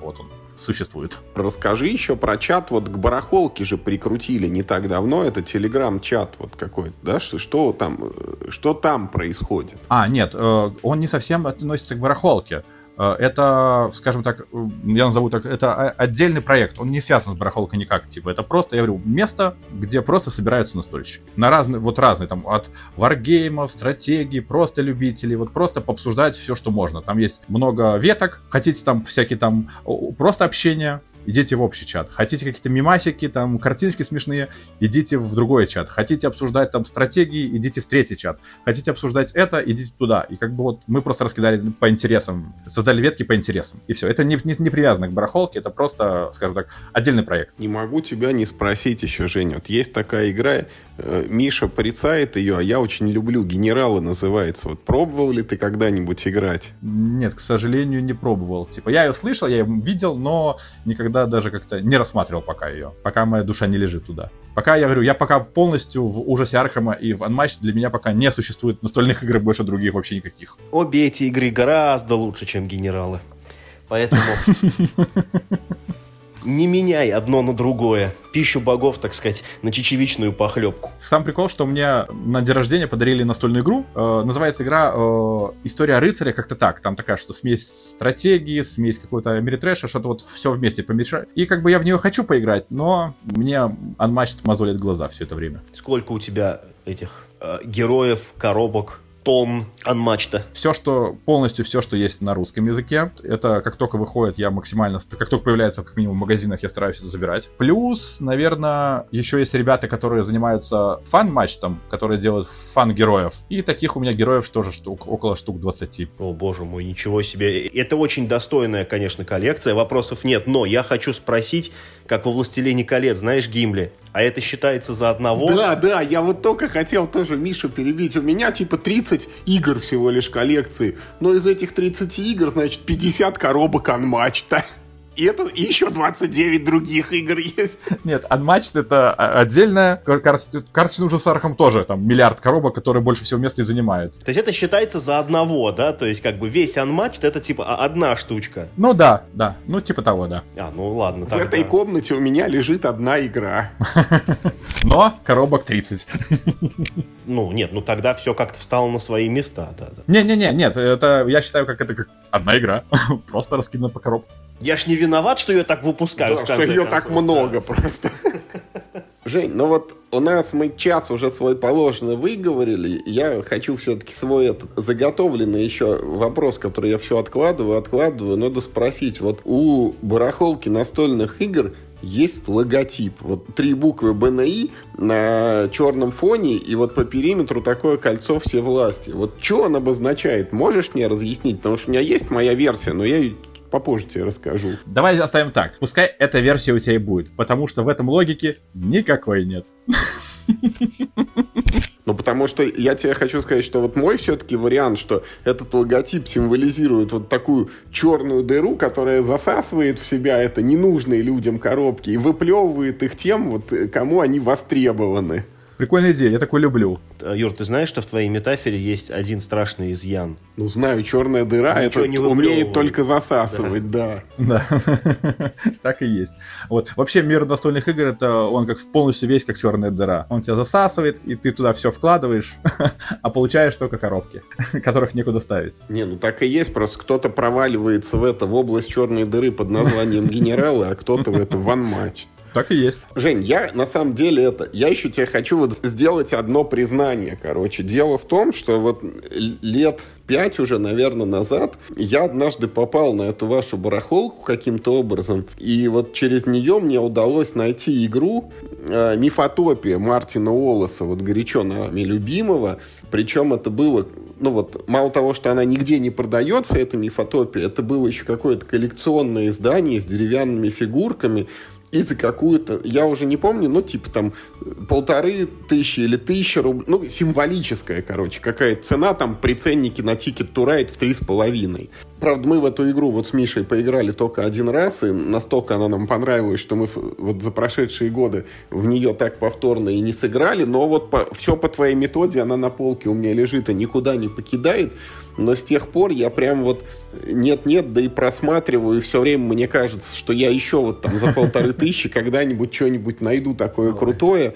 вот он существует. Расскажи еще про чат, вот к барахолке же прикрутили не так давно, это телеграм-чат вот какой-то, да, что, что там, э, что там происходит? А, нет, э, он не совсем относится к барахолке. Э, это, скажем так, я назову так, это отдельный проект, он не связан с барахолкой никак, типа, это просто, я говорю, место, где просто собираются настольщики. На разные, вот разные, там, от варгеймов, стратегий, просто любителей, вот просто пообсуждать все, что можно. Там есть много веток, хотите там всякие там, просто общение, идите в общий чат. Хотите какие-то мимасики, там, картиночки смешные, идите в другой чат. Хотите обсуждать там стратегии, идите в третий чат. Хотите обсуждать это, идите туда. И как бы вот мы просто раскидали по интересам, создали ветки по интересам. И все. Это не, не, не привязано к барахолке, это просто, скажем так, отдельный проект. Не могу тебя не спросить еще, Женя. Вот есть такая игра, э, Миша порицает ее, а я очень люблю. Генералы называется. Вот пробовал ли ты когда-нибудь играть? Нет, к сожалению, не пробовал. Типа, я ее слышал, я ее видел, но никогда никогда даже как-то не рассматривал пока ее, пока моя душа не лежит туда. Пока, я говорю, я пока полностью в ужасе Архама и в Unmatched для меня пока не существует настольных игр больше других вообще никаких. Обе эти игры гораздо лучше, чем генералы. Поэтому *laughs* не меняй одно на другое. Пищу богов, так сказать, на чечевичную похлебку. Сам прикол, что мне на день рождения подарили настольную игру. Э, называется игра э, «История рыцаря», как-то так. Там такая, что смесь стратегии, смесь какой-то америтрэша, что-то вот все вместе помешать. И как бы я в нее хочу поиграть, но мне Unmatched мозолит глаза все это время. Сколько у тебя этих э, героев, коробок, тон анмачта. Все, что, полностью все, что есть на русском языке, это как только выходит, я максимально, как только появляется как минимум в магазинах, я стараюсь это забирать. Плюс, наверное, еще есть ребята, которые занимаются фан-матчтом, которые делают фан-героев. И таких у меня героев тоже штук, около штук 20. О, боже мой, ничего себе. Это очень достойная, конечно, коллекция, вопросов нет, но я хочу спросить, как во «Властелине колец», знаешь, Гимли, а это считается за одного? Да, да, я вот только хотел тоже Мишу перебить. У меня типа 30 игр всего лишь коллекции, но из этих 30 игр, значит, 50 коробок Unmatched а. И это и еще 29 других игр есть. Нет, Unmatched это отдельная. Карточный ужас Архам тоже там миллиард коробок, которые больше всего места и занимают. То есть это считается за одного, да? То есть как бы весь Unmatched это типа одна штучка. Ну да, да. Ну типа того, да. А, ну ладно. В этой комнате у меня лежит одна игра. *laughs* Но коробок 30. *laughs* Ну, нет, ну тогда все как-то встало на свои места, да. Не-не-не, нет, это я считаю, как это как одна игра. *laughs* Просто раскидана по коробкам. Я ж не виноват, что ее так выпускают. Да, что ее концов, так много да. просто. Жень, ну вот у нас мы час уже свой положенный выговорили. Я хочу все-таки свой этот заготовленный еще вопрос, который я все откладываю, откладываю. Надо спросить. Вот у барахолки настольных игр есть логотип. Вот три буквы БНИ на черном фоне, и вот по периметру такое кольцо все власти. Вот что он обозначает? Можешь мне разъяснить? Потому что у меня есть моя версия, но я попозже тебе расскажу. Давай оставим так. Пускай эта версия у тебя и будет, потому что в этом логике никакой нет. Ну, потому что я тебе хочу сказать, что вот мой все-таки вариант, что этот логотип символизирует вот такую черную дыру, которая засасывает в себя это ненужные людям коробки и выплевывает их тем, вот, кому они востребованы. Прикольная идея, я такой люблю. А, Юр, ты знаешь, что в твоей метафоре есть один страшный изъян? Ну, знаю, черная дыра Ничего это не умеет только засасывать, да. Да, *laughs* так и есть. Вот. Вообще мир настольных игр, это он как полностью весь как черная дыра. Он тебя засасывает, и ты туда все вкладываешь, *laughs* а получаешь только коробки, *laughs* которых некуда ставить. Не, ну так и есть, просто кто-то проваливается в это, в область черной дыры под названием генералы, а кто-то в это ван-матч. Так и есть. Жень, я на самом деле это, я еще тебе хочу вот *laughs* сделать одно признание, короче. Дело в том, что вот лет пять уже, наверное, назад я однажды попал на эту вашу барахолку каким-то образом, и вот через нее мне удалось найти игру э, «Мифотопия» Мартина Уоллеса, вот горячо нами любимого, причем это было, ну вот, мало того, что она нигде не продается, эта мифотопия, это было еще какое-то коллекционное издание с деревянными фигурками, и за какую-то, я уже не помню, ну, типа там полторы тысячи или тысяча рублей, ну, символическая, короче, какая цена, там, при ценнике на to Ride в три с половиной. Правда, мы в эту игру вот с Мишей поиграли только один раз, и настолько она нам понравилась, что мы вот за прошедшие годы в нее так повторно и не сыграли, но вот по, все по твоей методе, она на полке у меня лежит и никуда не покидает, но с тех пор я прям вот нет-нет, да и просматриваю, и все время мне кажется, что я еще вот там за полторы тысячи когда-нибудь что-нибудь найду такое крутое,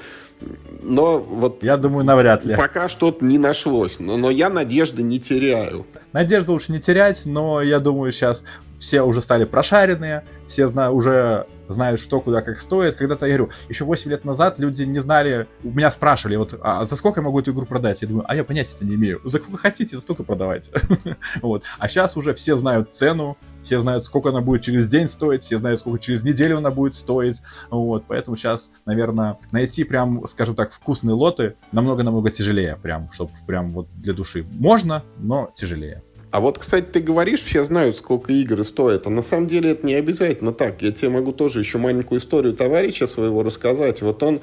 но вот... Я думаю, навряд ли. Пока что-то не нашлось, но, но я надежды не теряю. Надежду лучше не терять, но я думаю, сейчас все уже стали прошаренные, все зна- уже знают, что куда как стоит. Когда-то, я говорю, еще 8 лет назад люди не знали, меня спрашивали, вот, а за сколько я могу эту игру продать? Я думаю, а я понятия-то не имею. За сколько хотите, за столько продавайте. *laughs* вот. А сейчас уже все знают цену, все знают, сколько она будет через день стоить, все знают, сколько через неделю она будет стоить. Вот. Поэтому сейчас, наверное, найти прям, скажем так, вкусные лоты намного-намного тяжелее, прям, чтобы прям вот для души. Можно, но тяжелее. А вот, кстати, ты говоришь, все знают, сколько игры стоят, а на самом деле это не обязательно так. Я тебе могу тоже еще маленькую историю товарища своего рассказать. Вот он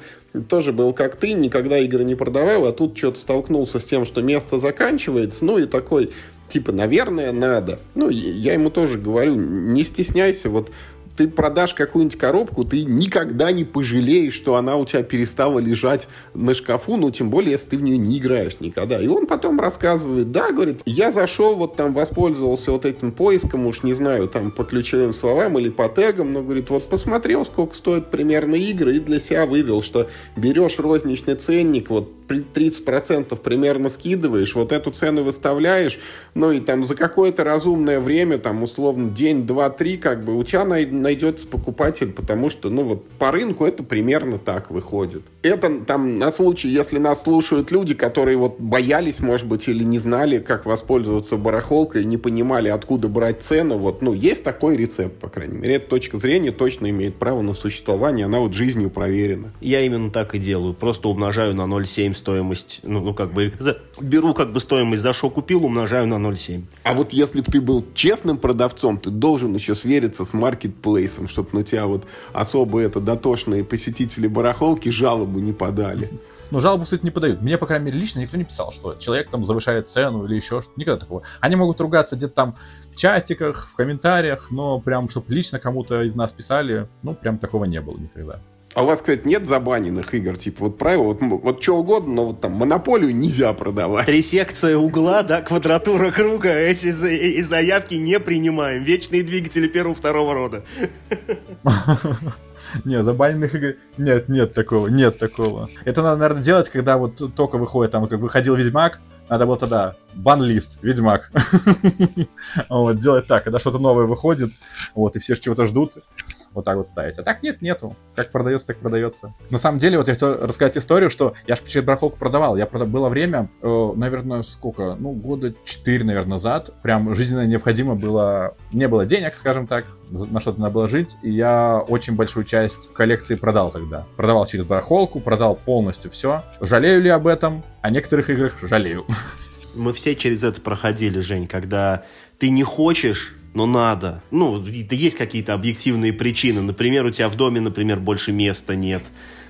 тоже был как ты, никогда игры не продавал, а тут что-то столкнулся с тем, что место заканчивается, ну и такой, типа, наверное, надо. Ну, я ему тоже говорю, не стесняйся, вот ты продашь какую-нибудь коробку, ты никогда не пожалеешь, что она у тебя перестала лежать на шкафу, ну, тем более, если ты в нее не играешь никогда. И он потом рассказывает, да, говорит, я зашел, вот там воспользовался вот этим поиском, уж не знаю, там, по ключевым словам или по тегам, но, говорит, вот посмотрел, сколько стоят примерно игры, и для себя вывел, что берешь розничный ценник, вот 30% примерно скидываешь, вот эту цену выставляешь, ну и там за какое-то разумное время, там условно день, два, три, как бы у тебя най- найдется покупатель, потому что, ну вот по рынку это примерно так выходит. Это там на случай, если нас слушают люди, которые вот боялись, может быть, или не знали, как воспользоваться барахолкой, не понимали, откуда брать цену, вот, ну, есть такой рецепт, по крайней мере. Эта точка зрения точно имеет право на существование, она вот жизнью проверена. Я именно так и делаю, просто умножаю на 0,7 стоимость, ну, ну как бы, за, беру как бы стоимость за что купил, умножаю на 0,7. А вот если бы ты был честным продавцом, ты должен еще свериться с маркетплейсом, чтобы на тебя вот особо это дотошные посетители барахолки жалобу не подали. Но жалобу, кстати, не подают. Мне, по крайней мере, лично никто не писал, что человек там завышает цену или еще что-то. Никогда такого. Они могут ругаться где-то там в чатиках, в комментариях, но прям, чтобы лично кому-то из нас писали, ну, прям такого не было никогда. А у вас, кстати, нет забаненных игр? Типа вот правило, вот, вот что угодно, но вот там монополию нельзя продавать. Три секции угла, да, квадратура круга, эти за- и заявки не принимаем. Вечные двигатели первого-второго рода. Не, забаненных игр... Нет, нет такого, нет такого. Это надо, наверное, делать, когда вот только выходит, там, как выходил Ведьмак, надо было тогда бан-лист, Ведьмак. *laughs* Вот, делать так, когда что-то новое выходит, вот, и все чего-то ждут, вот так вот ставить. А так нет, нету. Как продается, так продается. На самом деле, вот я хотел рассказать историю, что я же через барахолку продавал. Я продав... Было время, э, наверное, сколько? Ну, года 4, наверное, назад. Прям жизненно необходимо было... Не было денег, скажем так, на что-то надо было жить, и я очень большую часть коллекции продал тогда. Продавал через барахолку, продал полностью все. Жалею ли об этом? О некоторых играх жалею. Мы все через это проходили, Жень, когда ты не хочешь, но надо. Ну, да есть какие-то объективные причины. Например, у тебя в доме, например, больше места нет.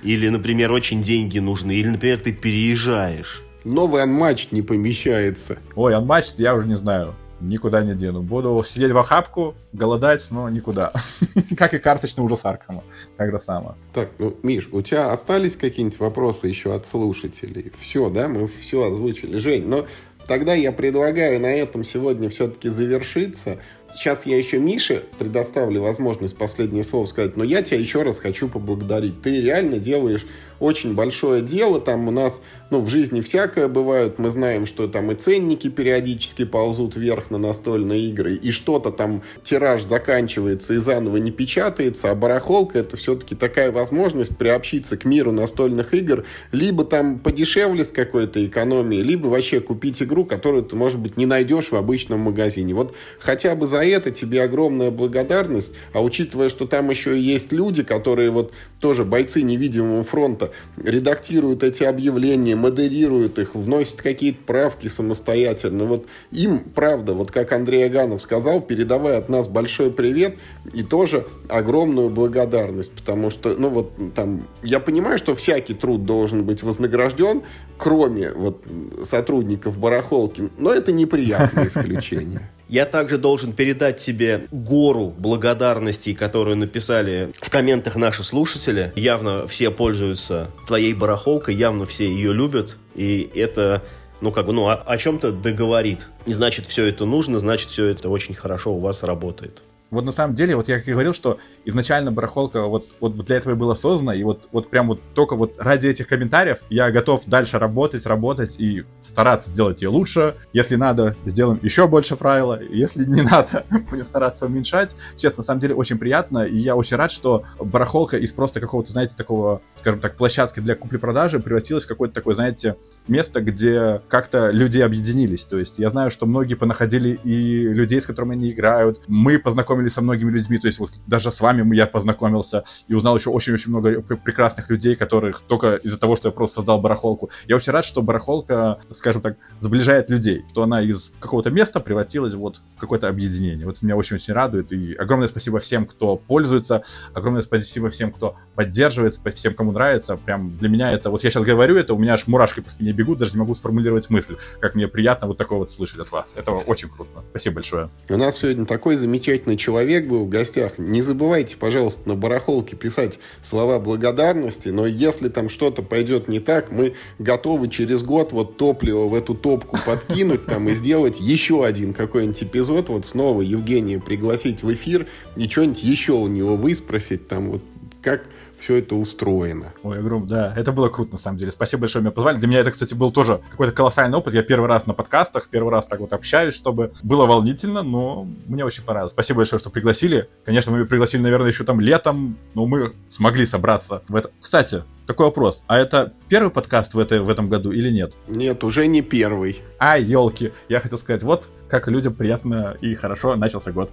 Или, например, очень деньги нужны. Или, например, ты переезжаешь. Новый анматч не помещается. Ой, Unmatched я уже не знаю. никуда не дену. Буду сидеть в охапку, голодать, но никуда. *laughs* Как и карточный ужас Аркама. Так же самое. Так, ну, Миш, у тебя остались какие-нибудь вопросы еще от слушателей? Все, да, мы все озвучили. Жень, но тогда я предлагаю на этом сегодня все-таки завершиться. Сейчас я еще Мише предоставлю возможность последнее слово сказать, но я тебя еще раз хочу поблагодарить. Ты реально делаешь очень большое дело. Там у нас, ну, в жизни всякое бывает. Мы знаем, что там и ценники периодически ползут вверх на настольные игры, и что-то там тираж заканчивается и заново не печатается, а барахолка это все-таки такая возможность приобщиться к миру настольных игр, либо там подешевле с какой-то экономией, либо вообще купить игру, которую ты, может быть, не найдешь в обычном магазине. Вот хотя бы за это тебе огромная благодарность, а учитывая, что там еще и есть люди, которые вот тоже бойцы невидимого фронта, редактируют эти объявления, модерируют их, вносят какие-то правки самостоятельно. Вот им, правда, вот как Андрей Аганов сказал, передавай от нас большой привет и тоже огромную благодарность, потому что, ну вот там, я понимаю, что всякий труд должен быть вознагражден, кроме вот сотрудников барахолки, но это неприятное *laughs* исключение. Я также должен передать тебе гору благодарностей, которую написали в комментах наши слушатели. Явно все пользуются твоей барахолкой, явно все ее любят. И это ну, как бы, ну, о, о чем-то договорит. И значит, все это нужно, значит, все это очень хорошо у вас работает. Вот на самом деле, вот я как и говорил, что изначально барахолка вот, вот для этого и была создана, и вот, вот прям вот только вот ради этих комментариев я готов дальше работать, работать и стараться делать ее лучше. Если надо, сделаем еще больше правила. Если не *laughs* надо, будем стараться уменьшать. Честно, на самом деле очень приятно, и я очень рад, что барахолка из просто какого-то, знаете, такого, скажем так, площадки для купли-продажи превратилась в какое-то такое, знаете, место, где как-то люди объединились. То есть я знаю, что многие понаходили и людей, с которыми они играют. Мы познакомились со многими людьми, то есть вот даже с вами я познакомился и узнал еще очень-очень много прекрасных людей, которых только из-за того, что я просто создал барахолку. Я очень рад, что барахолка, скажем так, сближает людей, что она из какого-то места превратилась вот в какое-то объединение. Вот меня очень-очень радует. И огромное спасибо всем, кто пользуется, огромное спасибо всем, кто поддерживает, всем, кому нравится. Прям для меня это, вот я сейчас говорю это, у меня аж мурашки по спине бегут, даже не могу сформулировать мысль, как мне приятно вот такое вот слышать от вас. Это очень круто. Спасибо большое. У нас сегодня такой замечательный человек был в гостях. Не забывайте, пожалуйста, на барахолке писать слова благодарности, но если там что-то пойдет не так, мы готовы через год вот топливо в эту топку подкинуть там и сделать еще один какой-нибудь эпизод, вот снова Евгения пригласить в эфир и что-нибудь еще у него выспросить там вот как все это устроено. Ой, огром, да, это было круто, на самом деле. Спасибо большое, меня позвали. Для меня это, кстати, был тоже какой-то колоссальный опыт. Я первый раз на подкастах, первый раз так вот общаюсь, чтобы было волнительно, но мне очень понравилось. Спасибо большое, что пригласили. Конечно, мы пригласили, наверное, еще там летом, но мы смогли собраться в это. Кстати, такой вопрос. А это первый подкаст в, этой, в этом году или нет? Нет, уже не первый. А, елки. Я хотел сказать, вот как людям приятно и хорошо начался год.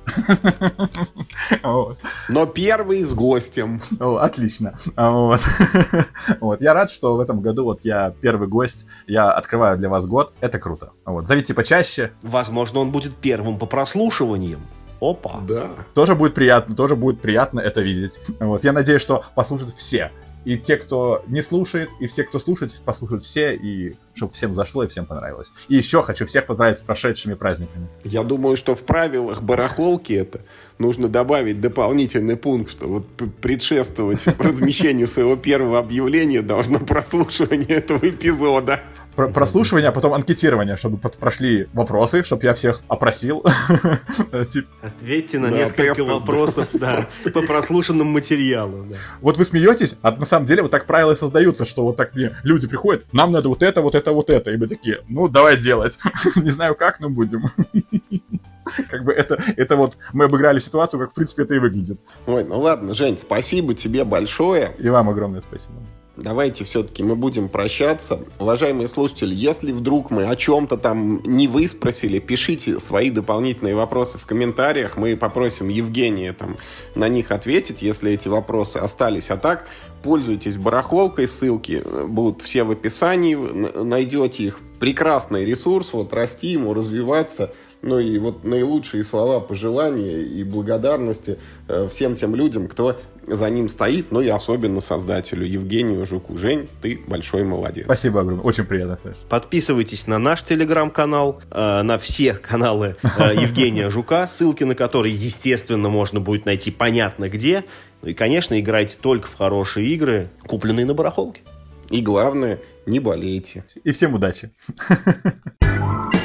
*laughs* Но первый с гостем. Отлично. Вот. *laughs* вот. Я рад, что в этом году вот я первый гость, я открываю для вас год. Это круто. Вот. Зовите почаще. Возможно, он будет первым по прослушиваниям. Опа. Да. Тоже будет приятно, тоже будет приятно это видеть. Вот. Я надеюсь, что послушают все и те, кто не слушает, и все, кто слушает, послушают все, и чтобы всем зашло и всем понравилось. И еще хочу всех поздравить с прошедшими праздниками. Я думаю, что в правилах барахолки это нужно добавить дополнительный пункт, что вот предшествовать *laughs* размещению своего первого объявления должно прослушивание этого эпизода прослушивание, а потом анкетирование, чтобы прошли вопросы, чтобы я всех опросил. *laughs* Ответьте на несколько вопросов по прослушанным материалам. Вот вы смеетесь, а на самом деле вот так правила создаются, что вот так мне люди приходят, нам надо вот это, вот это, вот это, и мы такие, ну давай делать. *laughs* Не знаю как, но будем. *laughs* Как бы это, это вот мы обыграли ситуацию, как в принципе это и выглядит. Ой, ну ладно, Жень, спасибо тебе большое. И вам огромное спасибо давайте все-таки мы будем прощаться. Уважаемые слушатели, если вдруг мы о чем-то там не вы спросили, пишите свои дополнительные вопросы в комментариях. Мы попросим Евгения там на них ответить, если эти вопросы остались. А так, пользуйтесь барахолкой, ссылки будут все в описании, найдете их. Прекрасный ресурс, вот расти ему, развиваться – Ну и вот наилучшие слова пожелания и благодарности э, всем тем людям, кто за ним стоит, ну и особенно создателю Евгению Жуку. Жень, ты большой молодец. Спасибо огромное, очень приятно, Саша. Подписывайтесь на наш телеграм-канал, э, на все каналы э, *laughs* Евгения Жука, ссылки на которые, естественно, можно будет найти понятно где. Ну и, конечно, играйте только в хорошие игры, купленные на барахолке. И главное, не болейте. И всем удачи. *laughs*